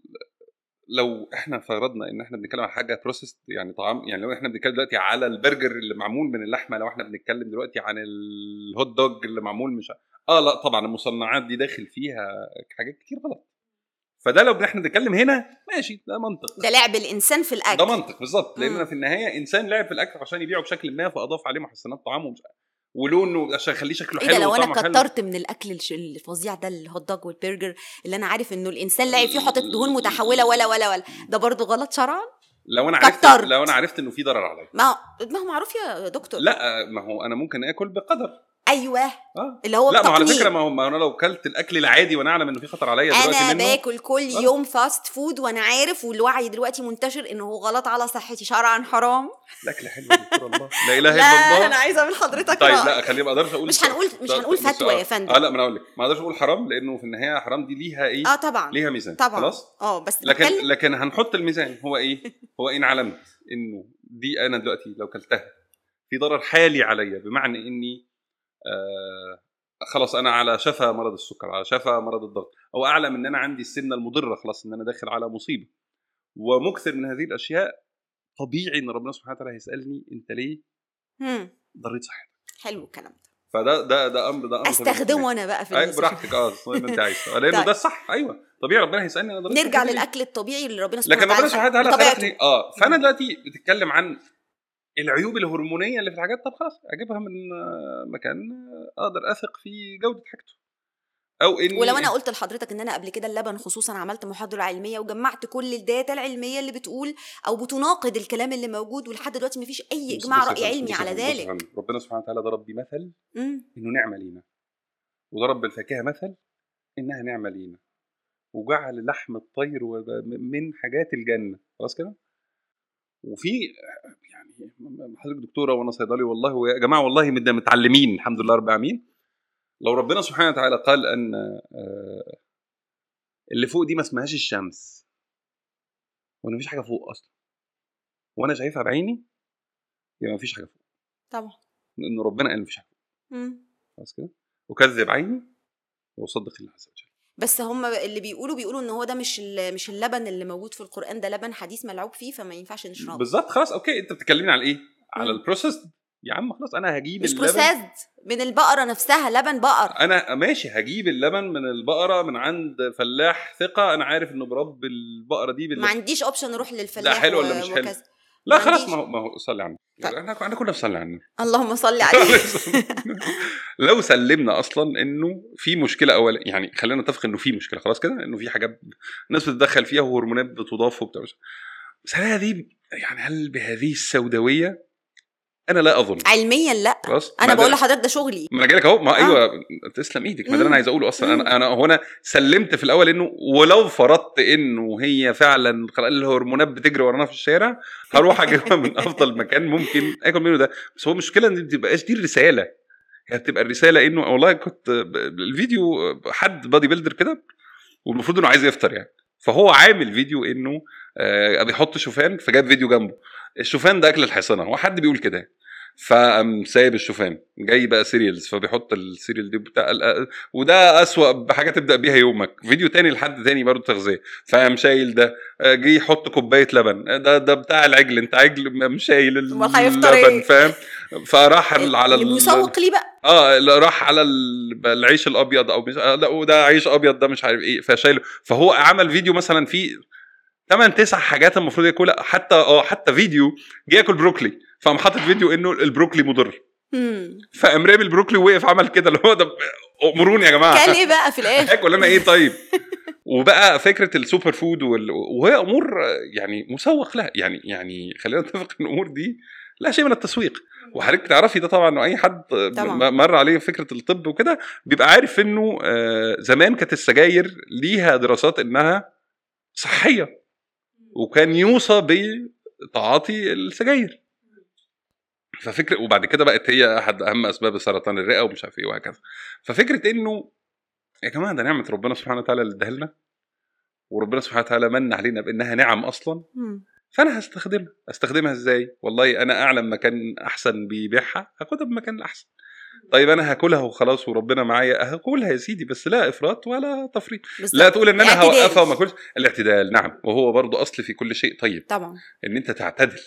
لو إحنا فرضنا إن إحنا بنتكلم على حاجة processed يعني طعام يعني لو إحنا بنتكلم دلوقتي على البرجر اللي معمول من اللحمة لو إحنا بنتكلم دلوقتي عن الهوت دوج اللي معمول مش آه لأ طبعا المصنعات دي داخل فيها حاجات كتير غلط. فده لو إحنا بنتكلم هنا ماشي ده منطق. ده لعب الإنسان في الأكل. ده منطق بالظبط لأن. في النهاية إنسان لعب في الأكل عشان يبيعه بشكل ما فأضاف عليه محسنات طعام ومش ولونه عشان يخليه شكله إيه حلو ده لو أنا. كترت من الأكل الفظيع ده الهوت دوج والبرجر اللي أنا عارف إنه الإنسان لاعب فيه حاطط دهون متحولة ولا ولا ولا ده برضو غلط شرعا لو أنا عرفت كترت. لو أنا عرفت إنه في ضرر عليا ما ما هو معروف يا دكتور لا ما هو أنا ممكن آكل بقدر أيوه. آه. اللي هو لا ما على. فكرة ما هو أنا لو كلت الأكل العادي وأنا اعلم إنه في خطر عليا دلوقتي أنا منه. باكل كل آه. يوم fast food وأنا عارف والوعي دلوقتي منتشر إنه هو غلط على صحتي شرعا حرام. الاكل حلو يا الله. لا إله لا الا الله. أنا عايزة من حضرتك طيب. لا خليني ما أقدرش أقول مش هنقول مش لا، هنقول فتوى آه. يا فندم. آه لا ما أنا أقول لك. ما أقدرش أقول حرام لأنه في النهاية حرام دي ليها إيه؟ آه طبعا. ليها ميزان. طبعا. خلاص؟ آه بس لكن بتكلم لكن هنحط الميزان. هو إيه؟ هو إن علمت إنه دي أنا دلوقتي لو كلتها في ضرر حالي عليا بمعنى إني آه خلاص أنا على شفا مرض السكر على شفا مرض الضغط أو أعلم إن أنا عندي السمنة المضرة خلاص إن أنا داخل على مصيبة ومكثر من هذه الأشياء طبيعي إن ربنا سبحانه وتعالى هيسألني أنت ليه. ضريت صحتك حلو الكلام ده فده ده ده أمر ده أمر أستخدمه أنا بقى في النصوص. براحتك آه زي ما أنت عايز لأنه طيب. ده الصح أيوه طبيعي ربنا هيسألني أنا نرجع؟ للأكل الطبيعي اللي ربنا سبحانه لكن ربنا سبحانه وتعالى. خلقني آه فأنا دلوقتي بتتكلم عن العيوب الهرمونية اللي في الحاجات طب خلاص أجيبها من مكان أقدر أثق في جودة حاجته. أو اني ولو أنا قلت لحضرتك إن أنا قبل كده اللبن خصوصا عملت محاضرة علمية وجمعت كل الداتا العلمية اللي بتقول أو بتناقض الكلام اللي موجود ولحد دلوقتي مفيش أي إجماع رأي علمي على ذلك. ربنا سبحانه وتعالى ضرب بمثل. إنه نعمة لينا. وضرب بالفاكهة مثل إنها نعمة لينا. وجعل لحم الطير من حاجات الجنة. خلاص كده؟ وفي يعني حضرتك دكتورة وأنا صيدلي والله يا جماعة والله متعلمين الحمد لله رب العالمين. لو ربنا سبحانه وتعالى قال أن آه، اللي فوق دي ما اسمهاش الشمس وإن مفيش حاجة فوق أصلا وأنا شايفها بعيني يبقى مفيش حاجة فوق. طبعا. لأن ربنا قال مفيش حاجة فوق. خلاص كده؟ وكذب عيني وصدق عز وجل بس هم اللي بيقولوا بيقولوا إن هو ده مش مش اللبن اللي موجود في القرآن ده لبن حديث ملعوب فيه فما ينفعش نشربه. بالظبط خلاص okay أنت بتتكلمي على إيه؟ على ال processed يا عم خلاص أنا هجيب مش processed من البقرة نفسها لبن بقر. أنا ماشي هجيب اللبن من البقرة من عند فلاح ثقة أنا عارف إنه برب البقره دي بال... ما عنديش اوبشن أروح للفلاح لا حلو ولا مش حلو؟ لا خلاص ما هو ما هو صلي على طيب. إحنا إحنا كنا بنصلي على النبي اللهم صل عليه. لو سلمنا أصلا إنه في مشكلة اول يعني خلينا نتفق إنه في مشكلة خلاص كده؟ إنه في حاجات الناس بتتدخل فيها وهرمونات بتضاف وبتاع. بس هل هذه يعني هل بهذه السوداوية أنا لا أظن. علميا لا. خلاص؟ أنا بقول لحضرتك ده شغلي. ما أنا جاي لك أهو. ما أيوه آه. تسلم إيدك. ما ده اللي أنا عايز أقوله أصلا. أنا أنا هنا سلمت في الأول إنه ولو فرضت إنه هي فعلا الهرمونات بتجري ورانا في الشارع هروح أجيبها من أفضل مكان ممكن آكل منه ده. بس هو المشكلة إن دي بتبقاش دي الرسالة. هي بتبقى الرسالة إنه والله كنت الفيديو حد bodybuilder كده والمفروض إنه عايز يفطر يعني. فهو عامل فيديو إنه آه بيحط شوفان فجاب فيديو جنبه. الشوفان ده أكل الحصانة هو حد بيقول كده. فقام سايب الشوفان جاي بقى cereals فبيحط ال cereal دي بتاع وده أسوأ بحاجة تبدأ بيها يومك. فيديو تاني لحد تاني برضه تغذية. فقام شايل ده آه، جه يحط كوباية لبن. آه، ده ده بتاع العجل انت عجل قام شايل اللبن إيه؟ فاهم؟ فراح على المسوق ليه بقى؟ آه راح على العيش الأبيض أو مش آه، لا وده عيش أبيض ده مش عارف إيه. فشايله. فهو عمل فيديو مثلا فيه ثمان تسع حاجات المفروض ياكلها حتى آه حتى فيديو جه ياكل بروكلي فقام حاطط فيديو إنه البروكلي مضر. فقام رامي البروكلي ووقف عمل كده اللي هو ده امروني يا جماعة. كان إيه بقى في الآخر؟ اكل أنا إيه؟ طيب؟ وبقى فكرة ال superfood وال... وهي أمور يعني مسوق لها. يعني يعني خلينا نتفق إن الأمور دي لا شيء من التسويق. وحضرتك تعرفي ده طبعا إنه أي حد طبعا. مر عليه فكرة الطب وكده بيبقى عارف إنه آه، زمان كانت السجاير ليها دراسات إنها صحية. وكان يوصى بتعاطي السجاير. ففكره وبعد كده بقت هي أحد أهم أسباب سرطان الرئة ومش عارف إيه وهكذا. ففكرة إنه يا جماعة ده نعمة ربنا سبحانه وتعالى اللي اداها لنا وربنا سبحانه وتعالى من علينا بإنها نعم أصلا. فأنا هستخدمها. أستخدمها إزاي؟ والله أنا أعلم مكان أحسن بيبيعها هاخدها بمكان الاحسن طيب أنا هاكلها وخلاص وربنا معايا. هاكلها يا سيدي بس لا إفراط ولا تفريط. لا تقول إن أنا هوقفها وما أكلش. الاعتدال نعم. وهو برضو أصل في كل شيء. طيب طبعا. إن أنت تعتدل.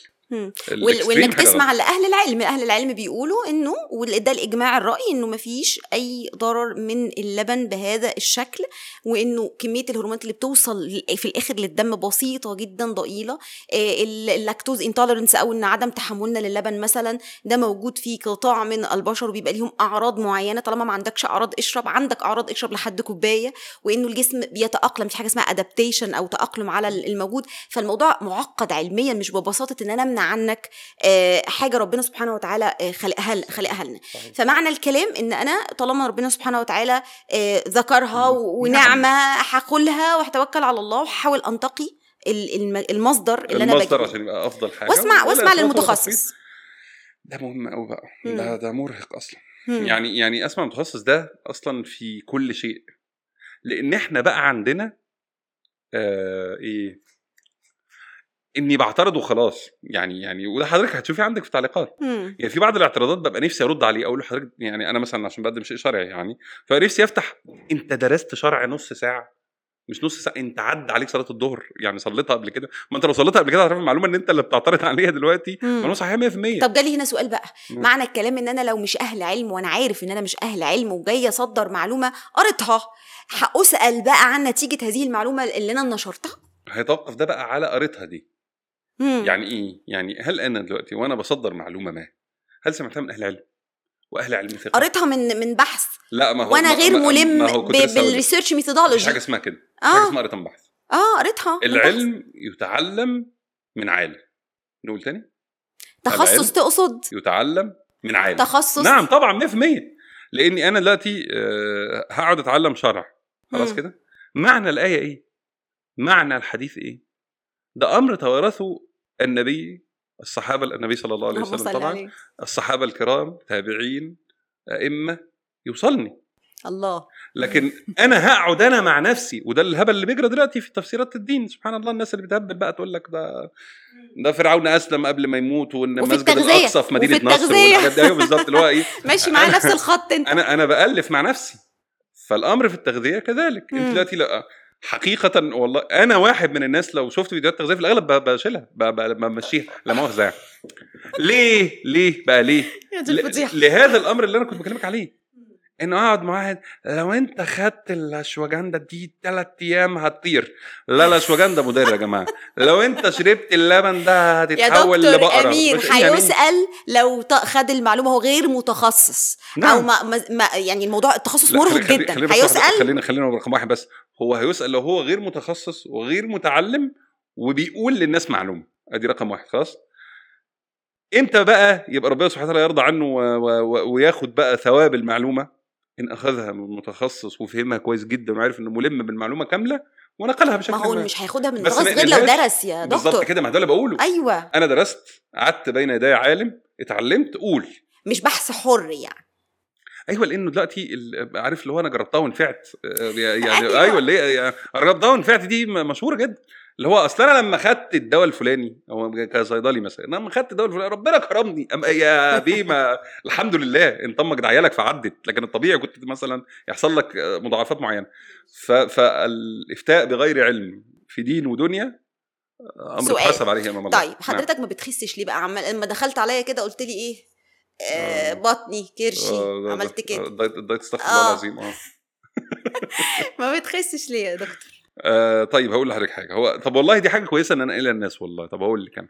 وإنك تسمع لأهل العلم أهل العلم بيقولوا إنه وده الإجماع الرأي إنه ما فيش أي ضرر من اللبن بهذا الشكل وإنه كمية الهرمونات اللي بتوصل في الآخر للدم بسيطة جدا ضئيلة. آه، ال lactose intolerance أو إن عدم تحملنا للبن مثلا ده موجود في قطاع من البشر وبيبقى ليهم أعراض معينة. طالما ما عندكش أعراض اشرب عندك أعراض اشرب لحد كوباية. وإنه الجسم بيتأقلم في حاجة اسمها adaptation أو تأقلم على الموجود. فالموضوع معقد علميا مش ببساطة إن أنا أمنع عنك آه، حاجة ربنا سبحانه وتعالى آه، خلقها خلقها لنا. فمعنى الكلام إن أنا طالما ربنا سبحانه وتعالى آه، ذكرها ونعمة هاكلها وهتوكل على الله وهحاول أنتقي المصدر اللي أنا المصدر عشان يبقى أفضل حاجة. واسمع واسمع للمتخصص. ده مهم قوي بقى. ده ده مرهق أصلا. مم. يعني يعني أسمع المتخصص ده أصلا في كل شيء. لأن إحنا بقى عندنا آه إيه؟ إني بعترض وخلاص. يعني يعني وده حضرتك هتشوفي عندك في التعليقات يعني في بعض الاعتراضات ببقى نفسي أرد عليه أقول لحضرتك يعني أنا مثلا عشان بقدم شيء شرعي يعني فنفسي أفتح أنت درست شرع نص ساعة؟ مش نص ساعة أنت عدى عليك صلاة الظهر يعني صليتها قبل كده؟ ما أنت لو صليتها قبل كده هتعرف المعلومة إن أنت اللي بتعترض عليها دلوقتي. معلومه صحيحه 100% طب جالي هنا سؤال بقى. مم. معنى الكلام إن أنا لو مش أهل علم وأنا عارف إن أنا مش أهل علم وجاي أصدر معلومة قريتها هأسأل بقى عن نتيجة هذه المعلومة اللي أنا نشرتها؟ هيتوقف ده بقى على قريتها دي. مم. يعني إيه؟ يعني هل أنا دلوقتي وأنا بصدر معلومة ما هل سمعتها من أهل علم؟ وأهل علم ثقة. قريتها من من بحث. لا ما هو وأنا غير ملم بال research methodology حاجة اسمها كده. آه. حاجة اسمها قريتها من بحث. آه قريتها العلم يتعلم من عالم. نقول تاني؟ تخصص تقصد؟ يتعلم من عالم. تخصص. نعم طبعا 100% لأني أنا دلوقتي آه، هقعد أتعلم شرع خلاص. كده؟ معنى الآية إيه؟ معنى الحديث إيه؟ ده أمر توارثه النبي الصحابة النبي صلى الله عليه وسلم طبعا عليه. الصحابة الكرام تابعين أئمة يوصلني. الله. لكن أنا هقعد أنا مع نفسي وده الهبل اللي بيجرى دلوقتي في تفسيرات الدين. سبحان الله الناس اللي بتهبل بقى تقول لك ده ده فرعون أسلم قبل ما يموت وإن مسجد. الأقصى في مدينة نصر. والحاجات دي. أيوه بالظبط اللي هو إيه؟ ماشي معاه نفس الخط أنت. أنا أنا بألف مع نفسي. فالأمر في التغذية كذلك. أنت. دلوقتي لأ حقيقة والله أنا واحد من الناس لو شفت فيديوهات تغذية في الأغلب ب- بشيلها بمشيها لا مؤاخذة يعني. ليه؟ ليه؟ بقى ليه؟ لهذا الأمر اللي أنا كنت بكلمك عليه انه أقعد مع واحد لو أنت خدت الأشواجندا دي ثلاث أيام هتطير. لا الاشواجندا مضر يا جماعة. لو أنت شربت اللبن ده يا هتتحول دكتور لبقرة. امير مش- يعني- هيسأل لو خد المعلومة هو غير متخصص. نعم. أو ما, ما, يعني الموضوع التخصص لا، مرهق جدا. خلينا هيسأل؟ خلينا خلينا رقم واحد بس. هو هيسأل لو هو غير متخصص وغير متعلم وبيقول للناس معلومة. أدي رقم واحد. خلاص؟ إمتى بقى يبقى ربنا سبحانه وتعالى يرضى عنه. وياخد بقى ثواب المعلومة؟ إن أخذها من متخصص وفهمها كويس جدا وعارف إنه ملم بالمعلومة كاملة ونقلها بشكل ما هو ما. مش هياخدها من ما غير لو. درس يا بالظبط دكتور كده ما ده اللي بقوله أيوه أنا درست قعدت بين يدي عالم اتعلمت قول مش بحث حر يعني أيوه لأنه دلوقتي عارف اللي هو أنا جربتها ونفعت آه، يعني أيوة. أيوه اللي هي يعني جربتها ونفعت دي مشهورة جدا اللي هو أصل أنا لما خدت الدواء الفلاني أو كصيدلي مثلا لما خدت الدواء الفلاني ربنا كرمني. أم يا بيه ما الحمد لله. انت أمك عيالك فعدت. لكن الطبيعي كنت مثلا يحصل لك آه، مضاعفات معينة. فالإفتاء بغير علم في دين ودنيا آه، أمر. تحاسب عليه أمام الله. طيب نعم. حضرتك ما بتخسش ليه بقى؟ عمال لما دخلت عليا كده قلت لي إيه؟ آه آه. بطني كرشي. آه، ده- عملت ده- كده. الدايت الدايت استغفر آه. الله العظيم. آه. ما بتخسش ليه يا دكتور؟ آه طيب هقول لحضرتك حاجة. هو طب والله دي حاجة كويسة إن أنا انقلها للناس والله. طب هقول لك أنا.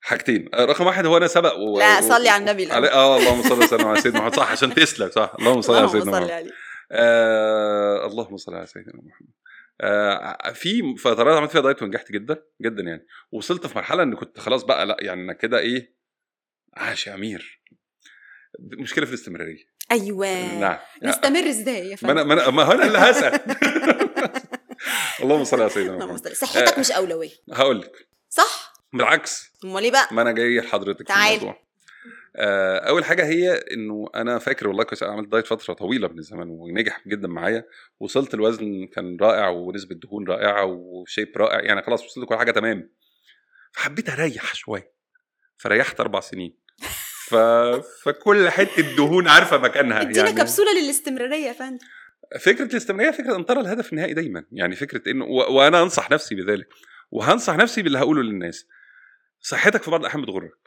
حاجتين. آه رقم واحد هو أنا سبق و... لا صلي على النبي الأول. على... آه اللهم صل وسلم على سيدنا محمد. صح عشان تسلك صح اللهم صل على سيدنا محمد. آه اللهم صل على سيدنا محمد. آه في فترات عملت فيها دايت ونجحت جدا جدا يعني. وصلت في مرحلة إن كنت خلاص بقى لأ يعني أنا كده إيه عاش يا أمير. مشكلة في الاستمرارية. أيوه. نعم. نستمر إزاي يا ما أنا فندم؟ ما أنا ما أنا اللي هسأل. اللهم صل على سيدنا محمد. صحتك آه. مش أولوية. هقول لك. صح؟ بالعكس. أمال إيه بقى؟ ما أنا جاي لحضرتك في. الموضوع. آه، أول حاجة هي إنه أنا فاكر والله كويس أنا عملت دايت فترة طويلة من الزمن ونجح جدا معايا. وصلت الوزن كان رائع ونسبة دهون رائعة وشيب رائع. يعني خلاص وصلت كل حاجة تمام. فحبيت أريح شوية. فريحت أربع سنين. ف... فكل حتة دهون عارفة مكانها. يعني كبسولة للاستمرارية يا فندم. فكرة الاستمراريه فكرة أن ترى الهدف النهائي دايما. يعني فكرة إنه و... وأنا أنصح نفسي بذلك. وهنصح نفسي باللي هقوله للناس. صحتك في بعض الأحيان بتغرك.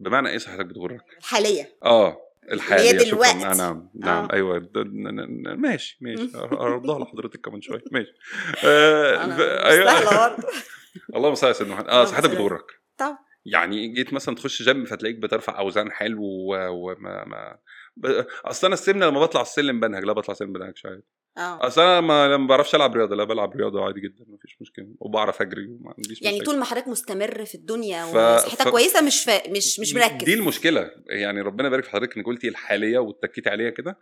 بمعنى إيه صحتك بتغرك؟ الحالية. آه. الحالية هي. دلوقتي. آه نعم. نعم. آه. أيوه. ماشي ماشي. ارضها لحضرتك كمان شوية. ماشي. آه برضه. اللهم صل على سيدنا محمد. آه صحتك. بتغرك. طبعا. يعني جيت مثلا تخش جيم فتلاقيك بترفع أوزان حلو وما ما أصل أنا السمنة لما بطلع السلم بنهج لا بطلع السلم بنهج عادي آه. أصل أنا ما لما بعرفش ألعب رياضة لا بلعب رياضة عادي جدا مفيش مشكلة وبعرف أجري وما عنديش يعني مشاكل. طول ما حضرتك مستمر في الدنيا ف- وصحتك ف- كويسة مش فا... مش مش مركز. دي المشكلة يعني ربنا يبارك في حضرتك إنك قلتي الحالية واتكيتي عليها كده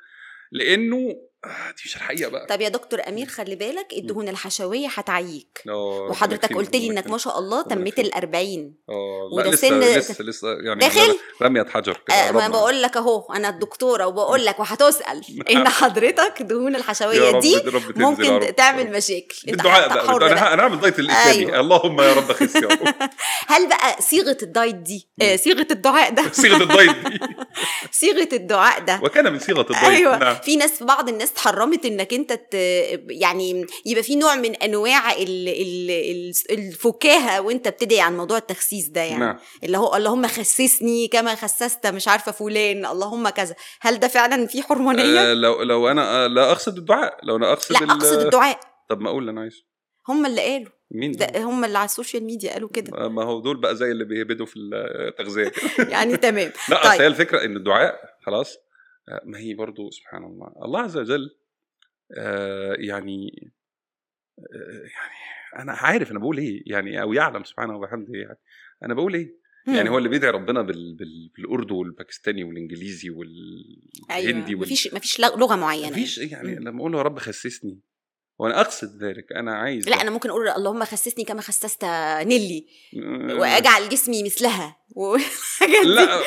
لأنه دي مش الحقيقة بقى. طب يا دكتور أمير خلي بالك الدهون الحشوية هتعييك آه، وحضرتك قلت لي إنك ما. شاء الله تميت. ال 40 آه وده لسه سن- لسه لسه يعني داخل؟ رمية حجر آه ما. بقول لك أهو أنا الدكتورة وبقول لك وهتسأل إن حضرتك دهون الحشوية دي رب ممكن. تعمل مشاكل. أنت بالدعاء حر- بقى. أنا أنا اعمل دايت الاسلامي أيوة. اللهم يا رب خس يا رب. هل بقى صيغة ال diet دي آه صيغة الدعاء ده؟ صيغة ال diet دي. صيغة الدعاء ده. وكان من صيغة ال diet. أيوه. نعم. في ناس بعض الناس حرمت انك انت ت... يعني يبقى في نوع من انواع ال... ال... ال- الفكاهة وانت بتدعي عن موضوع التخسيس ده يعني. نعم. اللي هو اللهم خسسني كما خسست مش عارفة فلان اللهم كذا. هل ده فعلا في حرمانية؟ آه لو لو أنا آه لا أقصد الدعاء. لو أنا أقصد لا أقصد الدعاء. طب ما أقول اللي أنا عايزه. هم اللي قالوا. مين ده؟ هم اللي على ال social media قالوا كده. ما هو دول بقى زي اللي بيهبدوا في التغذية. يعني تمام. لا أصل طيب. هي الفكرة إن الدعاء خلاص آه، ما هي برضو سبحان الله. الله عز وجل آه، يعني آه، يعني أنا عارف أنا بقول إيه يعني أو يعلم سبحانه وبحمده يعني. أنا بقول إيه؟ يعني هو اللي بيدعي ربنا بال... بال... بالأردو والباكستاني والإنجليزي والهندي أيوه. وال... مفيش مفيش لغة معينة مفيش يعني مم. لما أقول له يا رب خسسني وأنا أقصد ذلك أنا عايز لا. أنا ممكن أقول اللهم خسسني كما خسست نيلي. وأجعل جسمي مثلها. لا آه،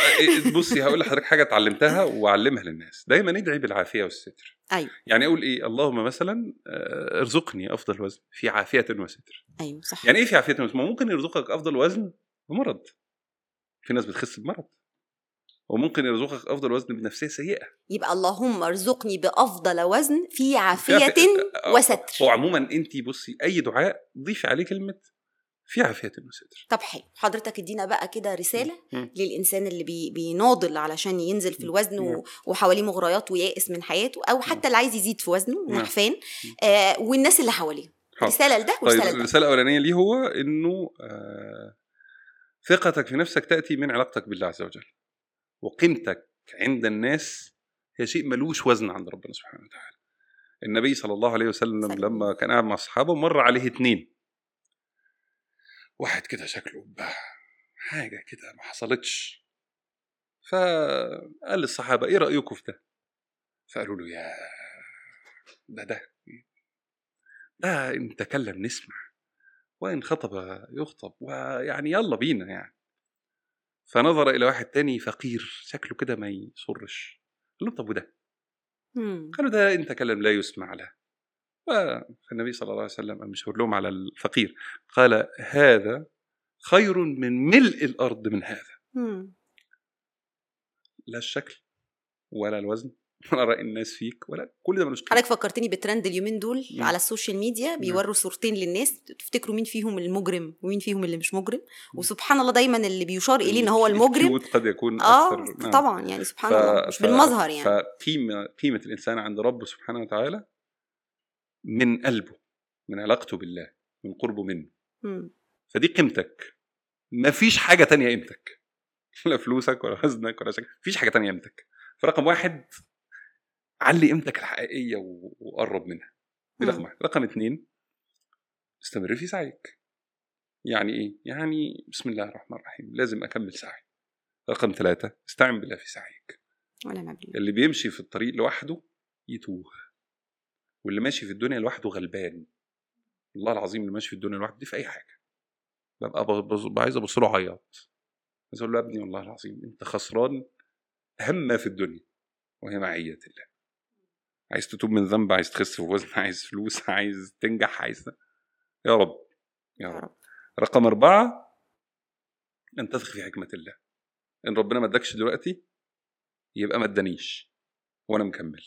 بصي هقول لحضرتك حاجة اتعلمتها وأعلمها للناس. دايما ندعي بالعافية والستر. أيوه. يعني أقول إيه اللهم مثلا آه، ارزقني أفضل وزن في عافية وستر. أيوه صح. يعني إيه في عافية وستر؟ ما ممكن يرزقك أفضل وزن بمرض. في ناس بتخس بمرض. وممكن يرزقك أفضل وزن بنفسية سيئة. يبقى اللهم ارزقني بأفضل وزن في عافية. عافية- وستر. هو عموما أنت بصي أي دعاء ضيفي عليه كلمة في عافية وستر. طب حلو. حضرتك ادينا بقى كده رسالة مم. للإنسان اللي بي بيناضل علشان ينزل في الوزن. و- وحواليه مغريات ويائس من حياته أو حتى اللي عايز يزيد في وزنه. نحفان. آه والناس اللي حواليه. رسالة لده طيب ورسالة لده. الرساله الاولانيه ليه هو إنه آه ثقتك في نفسك تأتي من علاقتك بالله عز وجل. وقيمتك عند الناس هي شيء ملوش وزن عند ربنا سبحانه وتعالى. النبي صلى الله عليه وسلم سلم. لما كان قاعد مع أصحابه مر عليه اتنين. واحد كده شكله بقى حاجة كده ما حصلتش. فقال للصحابة إيه رأيكم في ده؟ فقالوا له يا ده ده ده إن تكلم نسمع وإن خطب يخطب ويعني يلا بينا يعني. فنظر إلى واحد تاني فقير شكله كده ما يسرش قال له طب وده. قالوا ده إن تكلم لا يسمع له. فالنبي صلى الله عليه وسلم قام مشاور لهم على الفقير. قال هذا خير من ملء الأرض من هذا. مم. لا الشكل ولا الوزن ولا راي الناس فيك. ولا كل ده ملوش. حضرتك فكرتني بترند اليومين دول مم. على ال social media بيوروا صورتين للناس. تفتكروا مين فيهم المجرم ومين فيهم اللي مش مجرم؟ وسبحان الله دايما اللي بيشار إليه إن هو المجرم. قد يكون آه أكثر. نعم. طبعا يعني سبحان ف- الله مش ف- بالمظهر يعني. فقيمة قيمة الإنسان عند ربه سبحانه وتعالى من قلبه من علاقته بالله من قربه منه. مم. فدي قيمتك. مفيش حاجة تانية قيمتك. لا فلوسك ولا وزنك ولا شيء. مفيش حاجة تانية قيمتك. فرقم واحد علي قيمتك الحقيقية و- وقرب منها. دي مم. رقم واحد. رقم اتنين استمر في سعيك. يعني إيه؟ يعني بسم الله الرحمن الرحيم. لازم أكمل سعي. رقم ثلاثة استعن بالله في سعيك. ونعم بالله اللي بيمشي في الطريق لوحده يتوه. واللي ماشي في الدنيا لوحده غلبان. والله العظيم اللي ماشي في الدنيا لوحده دي في أي حاجة. ببقى عايز أبص له عياط. عايز أقول له يا ابني والله العظيم أنت خسران اهم ما في الدنيا. وهي معية الله. عايز تتوب من ذنب عايز تخس في وزن عايز فلوس عايز تنجح عايز يا رب يا رب. رقم أربعة أن تثق في حكمة الله. إن ربنا ما ادكش دلوقتي يبقى ما ادانيش. وأنا مكمل.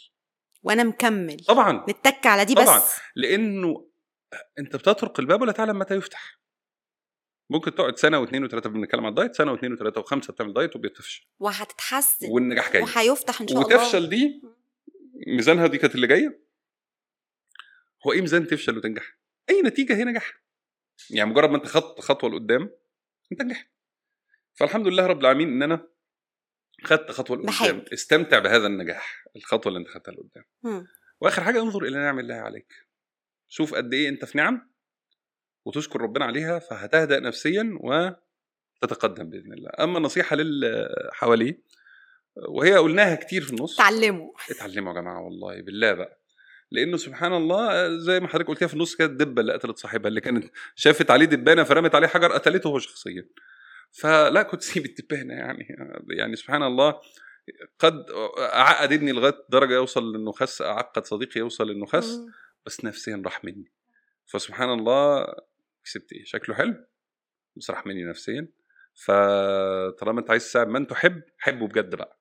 وأنا مكمل. طبعا. نتك على دي طبعا. بس. لأنه أنت بتطرق الباب ولا تعلم متى يفتح؟ ممكن تقعد سنة واثنين وثلاثه بنتكلم عن الدايت سنة واثنين وثلاثه وخمسة بتعمل دايت وبتفشل. وهتتحسن. والنجاح جاي وهيفتح إن شاء الله. وتفشل دي ميزانها دي كانت اللي جاية؟ هو إيه ميزان تفشل وتنجح؟ أي نتيجة هي نجاح. يعني مجرد ما أنت خط خطوة لقدام انت نجحت فالحمد لله رب العالمين إن أنا خدت خطوة لقدام. استمتع بهذا النجاح الخطوة اللي أنت خدتها لقدام. وآخر حاجة انظر إلى نعم الله عليك. شوف قد إيه أنت في نعم وتشكر ربنا عليها فهتهدأ نفسيا وتتقدم بإذن الله. أما النصيحه للي حواليه وهي قلناها كتير في النص. تعلموا اتعلموا يا جماعة والله بالله بقى. لأنه سبحان الله زي ما حضرتك قلتيها في النص كده الدبة اللي قتلت صاحبها اللي كانت شافت عليه دبانة فرمت عليه حجر قتلته هو شخصيا. فلا كنت سيب الدبانة يعني يعني سبحان الله قد أعقد ابني لغاية درجة يوصل انه خس أعقد صديقي يوصل انه خس مم. بس نفسيا راح مني. فسبحان الله كسبت إيه؟ شكله حلو بس راح مني نفسيا. فطالما أنت عايز تساعد من تحب حبه بجد بقى.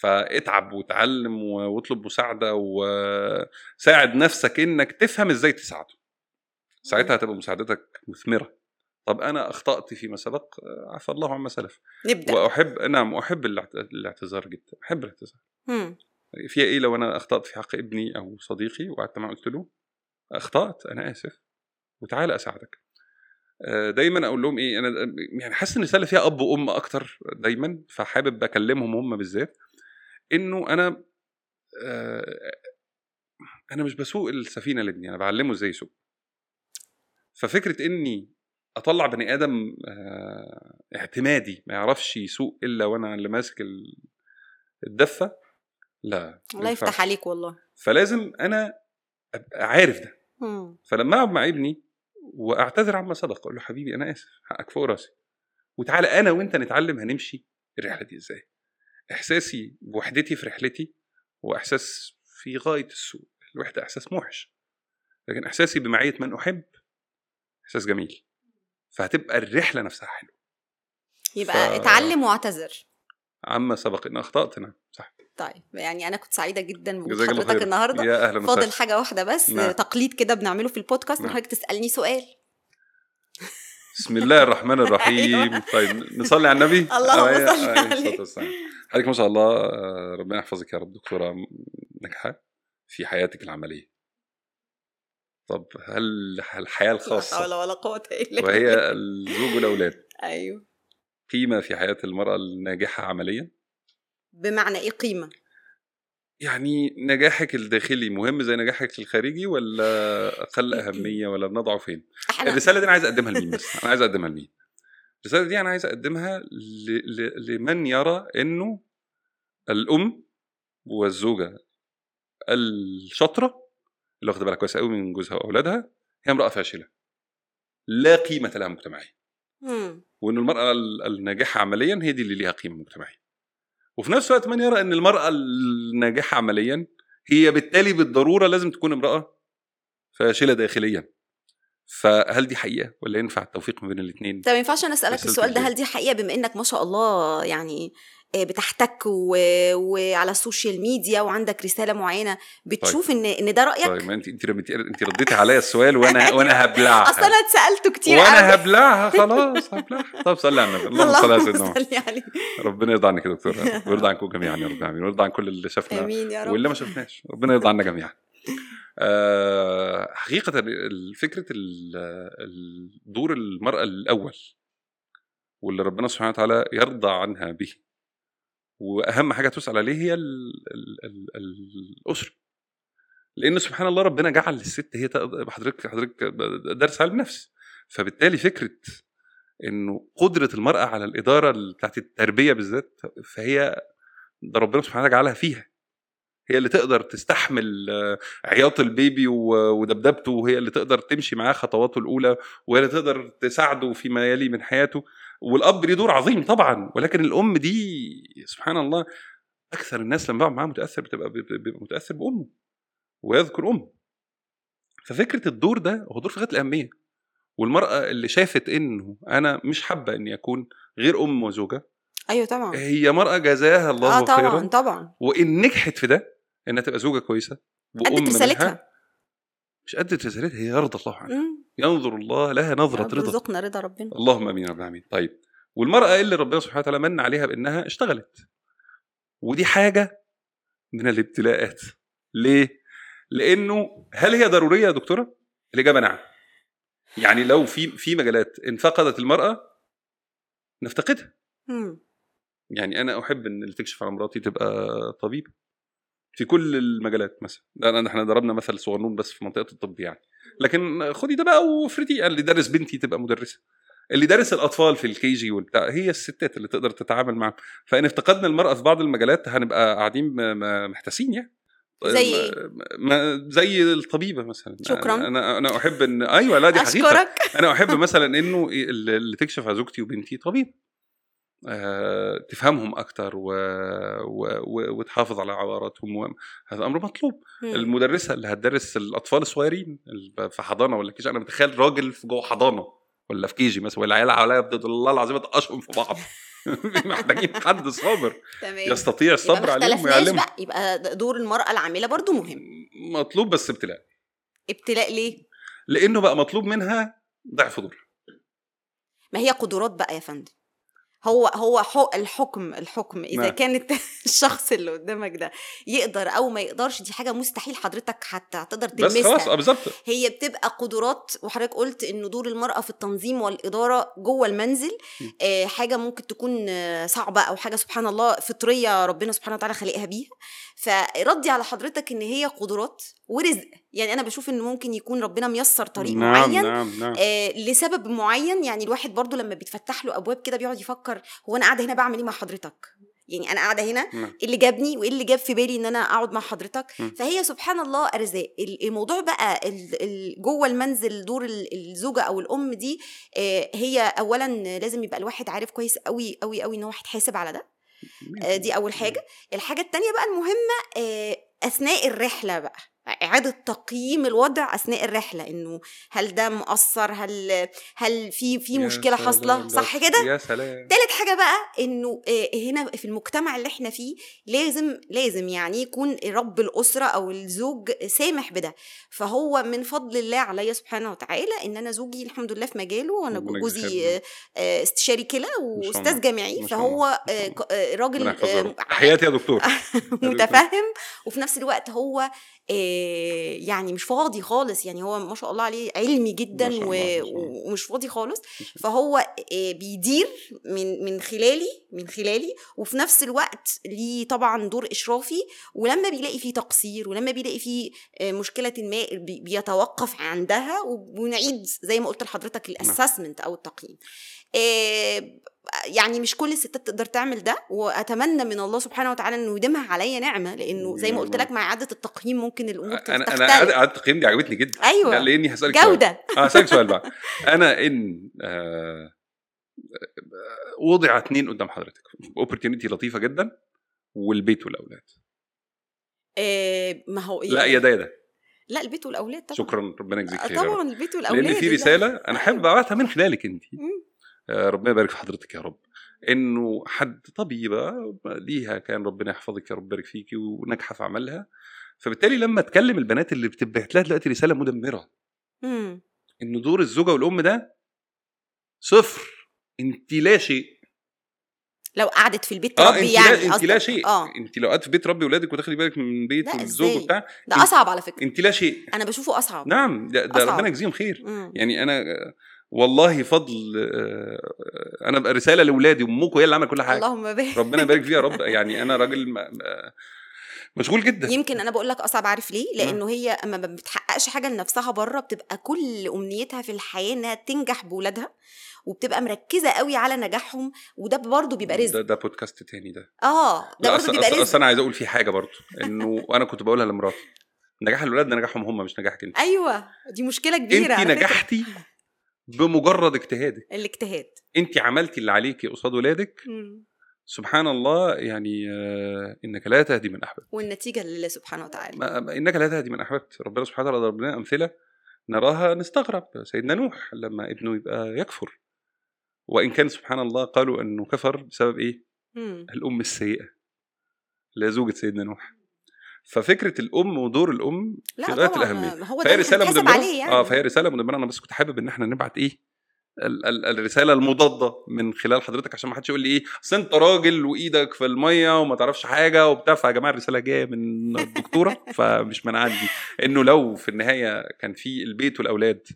فاتعب وتعلم واطلب مساعدة وساعد نفسك إنك تفهم إزاي تساعده. ساعتها هتبقى مساعدتك مثمرة. طب أنا أخطأت فيما سبق عفى الله عما سلف. نبدأ. وأحب نعم أحب الاعت- الاعتذار جدا. أحب الاعتذار. فيها إيه لو أنا أخطأت في حق ابني أو صديقي وقعدت معاه قلت له أخطأت أنا آسف. وتعالى أساعدك. آه، دايما أقول لهم إيه أنا يعني حاسس إن الرساله فيها أب وأم أكتر دايما فحابب أكلمهم هم بالذات. إنه أنا آه، أنا مش بسوق السفينة لابني أنا بعلمه إزاي يسوق. ففكرة إني أطلع بني آدم آه، اعتمادي ما يعرفش يسوق إلا وأنا اللي ماسك ال- الدفة لا الله. يفتح عليك والله. فلازم أنا أبقى عارف ده. مم. فلما أقعد مع ابني وأعتذر عما سبق أقول له حبيبي أنا آسف حقك فوق راسي. وتعالى أنا وأنت نتعلم هنمشي الرحلة دي إزاي. إحساسي بوحدتي في رحلتي هو إحساس في غاية السوء. الوحده إحساس موحش. لكن إحساسي بمعية من أحب إحساس جميل. فهتبقى الرحلة نفسها حلوة. يبقى ف- اتعلم واعتذر. عما سبق ان أخطأت نعم صح. طيب يعني أنا كنت سعيدة جدا بوجود جزاك الله حضرتك خير. النهارده. يا أهلا فاضل حاجة واحدة بس نعم. تقليد كده بنعمله في البودكاست ان نعم. حضرتك تسألني سؤال. بسم الله الرحمن الرحيم. أيوة. طيب نصلي على النبي؟ اللهم عليه- صل عليه. عليه. حضرتك ما شاء الله آه، ربنا يحفظك يا رب. دكتورة ناجحة في حياتك العملية. طب هل الحياة لا حول ولا قوة إلا بالله. وهي الزوج والأولاد؟ أيوه. قيمة في حياة المرأة الناجحة عمليا؟ بمعنى إيه قيمة؟ يعني نجاحك الداخلي مهم زي نجاحك الخارجي ولا أقل أهمية ولا بنضعه فين؟ إحنا الرسالة دي أنا عايز أقدمها لمين بس؟ أنا عايز أقدمها لمين؟ الرسالة دي أنا عايز أقدمها ل... ل... لمن يرى إنه الأم والزوجة الشاطرة اللي واخدة بالها كويس قوي من جوزها وأولادها هي امرأة فاشلة. لا قيمة لها مجتمعيا. وان المرأة ال- الناجحة عمليا هي دي اللي ليها قيمة مجتمعية. وفي نفس الوقت من يرى إن المرأة الناجحة عمليا هي بالتالي بالضرورة لازم تكون امرأة فاشلة داخليا فهل دي حقيقة ولا ينفع التوفيق ما بين الاثنين طب ما ينفعش أنا أسألك السؤال ده. هل دي حقيقة بما إنك ما شاء الله يعني بتحتك و... وعلى ال social media وعندك رسالة معينة بتشوف ان إن ده رأيك؟ طيب ما انت انت انت رديتي عليا السؤال وأنا وأنا هبلعها. أصل أنا اتسألته كتير وأنا. هبلعها خلاص هبلعها. طب صلي على النبي. اللهم صل على سيدنا عليه ربنا يرضى عنك يا دكتور. ويرضى عنكم جميعا يا رب العالمين. ويرضى عن كل اللي شافنا آمين يا رب. واللي ما شفناش. ربنا يرضى عنا جميعا. آه، حقيقة فكرة دور المرأة الأول واللي ربنا سبحانه وتعالى يرضى عنها به. وأهم حاجة تسأل عليه هي ال ال ال الأسرة. لأن سبحان الله ربنا جعل للست هي حضرتك حضرتك درس علم نفس. فبالتالي فكرة إنه قدرة المرأة على الإدارة بتاعت التربية بالذات فهي ده ربنا سبحانه وتعالى جعلها فيها. هي اللي تقدر تستحمل عياط البيبي ودبدبته وهي اللي تقدر تمشي معاه خطواته الأولى وهي اللي تقدر تساعده فيما يلي من حياته. والأب ليه دور عظيم طبعا ولكن الأم دي سبحان الله أكثر الناس لما بقعد معاه متأثر بتبقى بيبقى متأثر بأمه ويذكر أمه. ففكرة الدور ده هو دور في غاية الأهمية. والمرأة اللي شافت إنه أنا مش حابة إني أكون غير أم وزوجة أيوه طبعا. هي مرأة جزاها الله آه طبعا خيرا. طبعا. وإن نجحت في ده إنها تبقى زوجة كويسة وأم ادت رسالتها. مش ادت رسالتها هي يرضى الله عنها. ينظر الله لها نظرة رب رضا. ارزقنا رضا ربنا. اللهم آمين رب العالمين. طيب والمرأة اللي ربنا سبحانه وتعالى من عليها بأنها اشتغلت. ودي حاجة من الابتلاءات. ليه؟ لأنه هل هي ضرورية يا دكتورة؟ الإجابة نعم. يعني لو في في مجالات ان فقدت المرأة نفتقدها. مم. يعني أنا أحب إن اللي تكشف على مراتي تبقى طبيبه في كل المجالات مثلا. أنا- إحنا ضربنا مثل صغنون بس في منطقة الطب يعني. لكن خدي ده بقى وافرضي اللي دارس بنتي تبقى مدرسة. اللي دارس الأطفال في الكي جي والبتاع هي الستات اللي تقدر تتعامل معاهم. فإن افتقدنا المرأة في بعض المجالات هنبقى قاعدين محتاسين يعني. زي إيه؟ ما زي الطبيبة مثلا. شكراً. أنا أنا أحب ان أيوه لا دي حقيقة. أشكرك. أنا أحب مثلا إنه اللي تكشف على زوجتي وبنتي طبيب. تفهمهم أكتر و... و... و... وتحافظ على عوراتهم و... هذا أمر مطلوب. مم. المدرسة اللي هتدرس الأطفال الصغيرين في حضانة ولا كيجي أنا متخيل راجل في جوه حضانة ولا في كيجي مثلا والعيال حواليا بفضل الله العظيم تقشهم في بعض. محتاجين حد صابر. يستطيع الصبر عليهم ويعلمهم. بقى. يبقى دور المرأة العاملة برضو مهم. مطلوب بس ابتلاء. ابتلاء ليه؟ لأنه بقى مطلوب منها ضعف دور. ما هي قدرات بقى يا فندم. هو هو حق الحكم الحكم إذا نعم. كانت الشخص اللي قدامك ده يقدر أو ما يقدرش دي حاجة مستحيل حضرتك حتى هتقدر بس خلاص تلمسها آه بالظبط هي بتبقى قدرات وحضرتك قلت انه دور المرأة في التنظيم والإدارة جوه المنزل. آه حاجة ممكن تكون آه، صعبة أو حاجة سبحان الله فطرية ربنا سبحانه وتعالى خلقها بيها فردي على حضرتك إن هي قدرات ورزق. يعني أنا بشوف إن ممكن يكون ربنا ميسر طريق نعم معين نعم نعم. آه لسبب معين. يعني الواحد برضو لما بيتفتح له أبواب كده بيقعد يفكر هو أنا قاعدة هنا بعمل إيه مع حضرتك؟ يعني أنا قاعدة هنا نعم. إيه اللي جابني وإيه اللي جاب في بالي إن أنا أقعد مع حضرتك؟ م. فهي سبحان الله أرزاق. ال- الموضوع بقى جوه المنزل دور ال- الزوجة أو الأم دي آه، هي اولا لازم يبقى الواحد عارف كويس قوي قوي قوي إن هو هيتحاسب على ده. دي أول حاجة. الحاجة التانية بقى المهمة آه، أثناء الرحلة بقى. إعادة تقييم الوضع أثناء الرحلة إنه هل ده مؤثر؟ هل هل في في مشكلة حاصلة؟ صح ده- كده؟ يا سلام. تالت حاجة بقى إنه آه، هنا في المجتمع اللي إحنا فيه لازم لازم يعني يكون رب الأسرة أو الزوج سامح بده. فهو من فضل الله عليا سبحانه وتعالى إن أنا زوجي الحمد لله في مجاله وأنا جوزي آه، آه، استشاري كلى. وأستاذ جامعي. فهو راجل يحفظه يا دكتور. متفهم. وفي نفس الوقت هو يعني مش فاضي خالص يعني هو ما شاء الله عليه علمي جدا و-. ومش فاضي خالص. فهو آه، بيدير من من خلالي من خلالي وفي نفس الوقت ليه طبعا دور إشرافي ولما بيلاقي فيه تقصير ولما بيلاقي فيه آه، مشكلة ما بي- بيتوقف عندها ونعيد زي ما قلت لحضرتك الأسسمنت أو التقييم. آه، يعني مش كل الستات تقدر تعمل ده وأتمنى من الله سبحانه وتعالى إنه يديمها عليا نعمة لأنه زي ما قلت لك مع إعادة التقييم ممكن الأمور أنا أنا قعدت التقييم دي عجبتني جدا. لا، لأني هسألك سؤال. جودة آه هسألك سؤال بقى أنا إن آه وضع اتنين قدام حضرتك اوبورتيونيتي لطيفة جدا والبيت والأولاد آه، ما هو لا يا ده يا ده لا البيت والأولاد طبعا شكرا ربنا يجزيك آه، خير. طبعا البيت والأولاد لأن في. رسالة أنا حابب ابعتها من خلالك انت. آه، ربنا يبارك في حضرتك يا رب. إنه حد طبيبة ليها كان ربنا يحفظك يا رب يبارك فيكي وناجحة في عملها. فبالتالي لما تكلم البنات اللي بتبعت لها دلوقتي رسالة مدمرة. مم. إن دور الزوجة والأم ده صفر. انت لا شيء. لو قعدت في البيت تربي انت يعني لا انت لا. شيء. آه. انت لو قعدت في بيت ربي ولادك وتاخدي بالك من بيت الزوج؟ وبتاع ده أصعب على فكرة. انت لا شيء. أنا بشوفه أصعب. نعم ده, ده. ربنا يجزيهم خير. مم. يعني أنا آه، والله فضل آه، أنا بقى رسالة لأولادي وأمكم هي اللي عملت كل حاجة. اللهم بارك. ربنا يبارك فيها يا رب. يعني أنا راجل مشغول جدا. يمكن أنا بقول لك أصعب عارف ليه؟ لأنه هي أما ما بتحققش حاجة لنفسها بره بتبقى كل أمنيتها في الحياة إنها تنجح بولادها وبتبقى مركزة قوي على نجاحهم وده برضه بيبقى ده, رزق. ده بودكاست تاني ده. آه ده برضه بيبقى رزق أصل أنا عايز أقول فيه حاجة برضه إنه أنا كنت بقولها لمراتي نجاح الولاد ده نجاحهم هم مش نجاحك أنت. أيوه دي مشكلة كبيرة انت. نجحتي؟ بمجرد اجتهادك. الاجتهاد. انت عملتي اللي عليكي قصاد ولادك. سبحان الله يعني آه، إنك لا تهدي من أحببت. والنتيجة لله سبحانه وتعالى. إنك لا تهدي من أحببت. ربنا سبحانه وتعالى ضرب لنا أمثلة نراها نستغرب. سيدنا نوح لما ابنه يبقى يكفر. وإن كان سبحان الله قالوا إنه كفر بسبب إيه؟ مم. الأم السيئة لا زوجة سيدنا نوح. ففكرة الأم ودور الأم لا في غايه الأهمية. هو فهي رسالة مدمره يعني. آه فهي رسالة مدمره أنا بس كنت حابب إن إحنا نبعت إيه ال- ال- الرسالة المضادة من خلال حضرتك عشان ما حدش يقول لي إيه أصل أنت راجل وإيدك في المية وما تعرفش حاجة وبتاع. فيا جماعة الرسالة جاية من الدكتورة فمش من عندي. إنه لو في النهاية كان في البيت والأولاد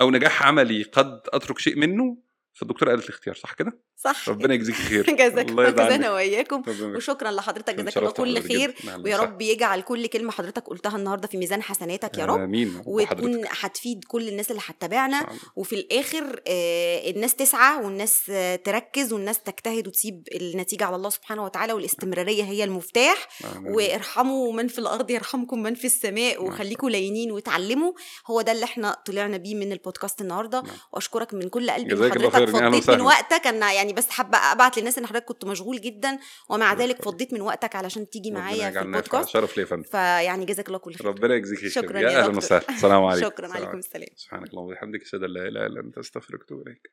أو نجاح عملي قد أترك شيء منه فالدكتورة قالت الاختيار صح كده؟ صح ربنا يجزيك خير جزاك الله جزانا عنك. واياكم. وشكرا لحضرتك جزاك الله كل خير. أهلاً ويا. رب يجعل كل كلمة حضرتك قلتها النهارده في ميزان حسناتك يا رب آمين وتكون. هتفيد كل الناس اللي هتتابعنا. وفي الآخر آه، الناس تسعى والناس آه، تركز والناس تجتهد وتسيب النتيجة على الله سبحانه وتعالى والاستمرارية هي المفتاح آمين. وارحموا من في الأرض يرحمكم من في السماء نعم. وخليكم لينين وتعلموا هو ده اللي إحنا طلعنا بيه من البودكاست النهارده نعم. وأشكرك من كل قلبي حضرتك أهلاً فضيت من. وقتك. أنا يعني بس حابة أبعت للناس إن حضرتك كنت مشغول جدا ومع ذلك. فضيت من وقتك علشان تيجي معايا في البودكاست. شرف لي يا فندم. فيعني جزاك الله كل خير. ربنا يجزيك شكراً يا أهلا. وسهلا. السلام عليكم. شكرا. عليكم. السلام. سبحانك اللهم وبحمدك أشهد أن لا إله إلا أنت أستغفرك وأتوب إليك.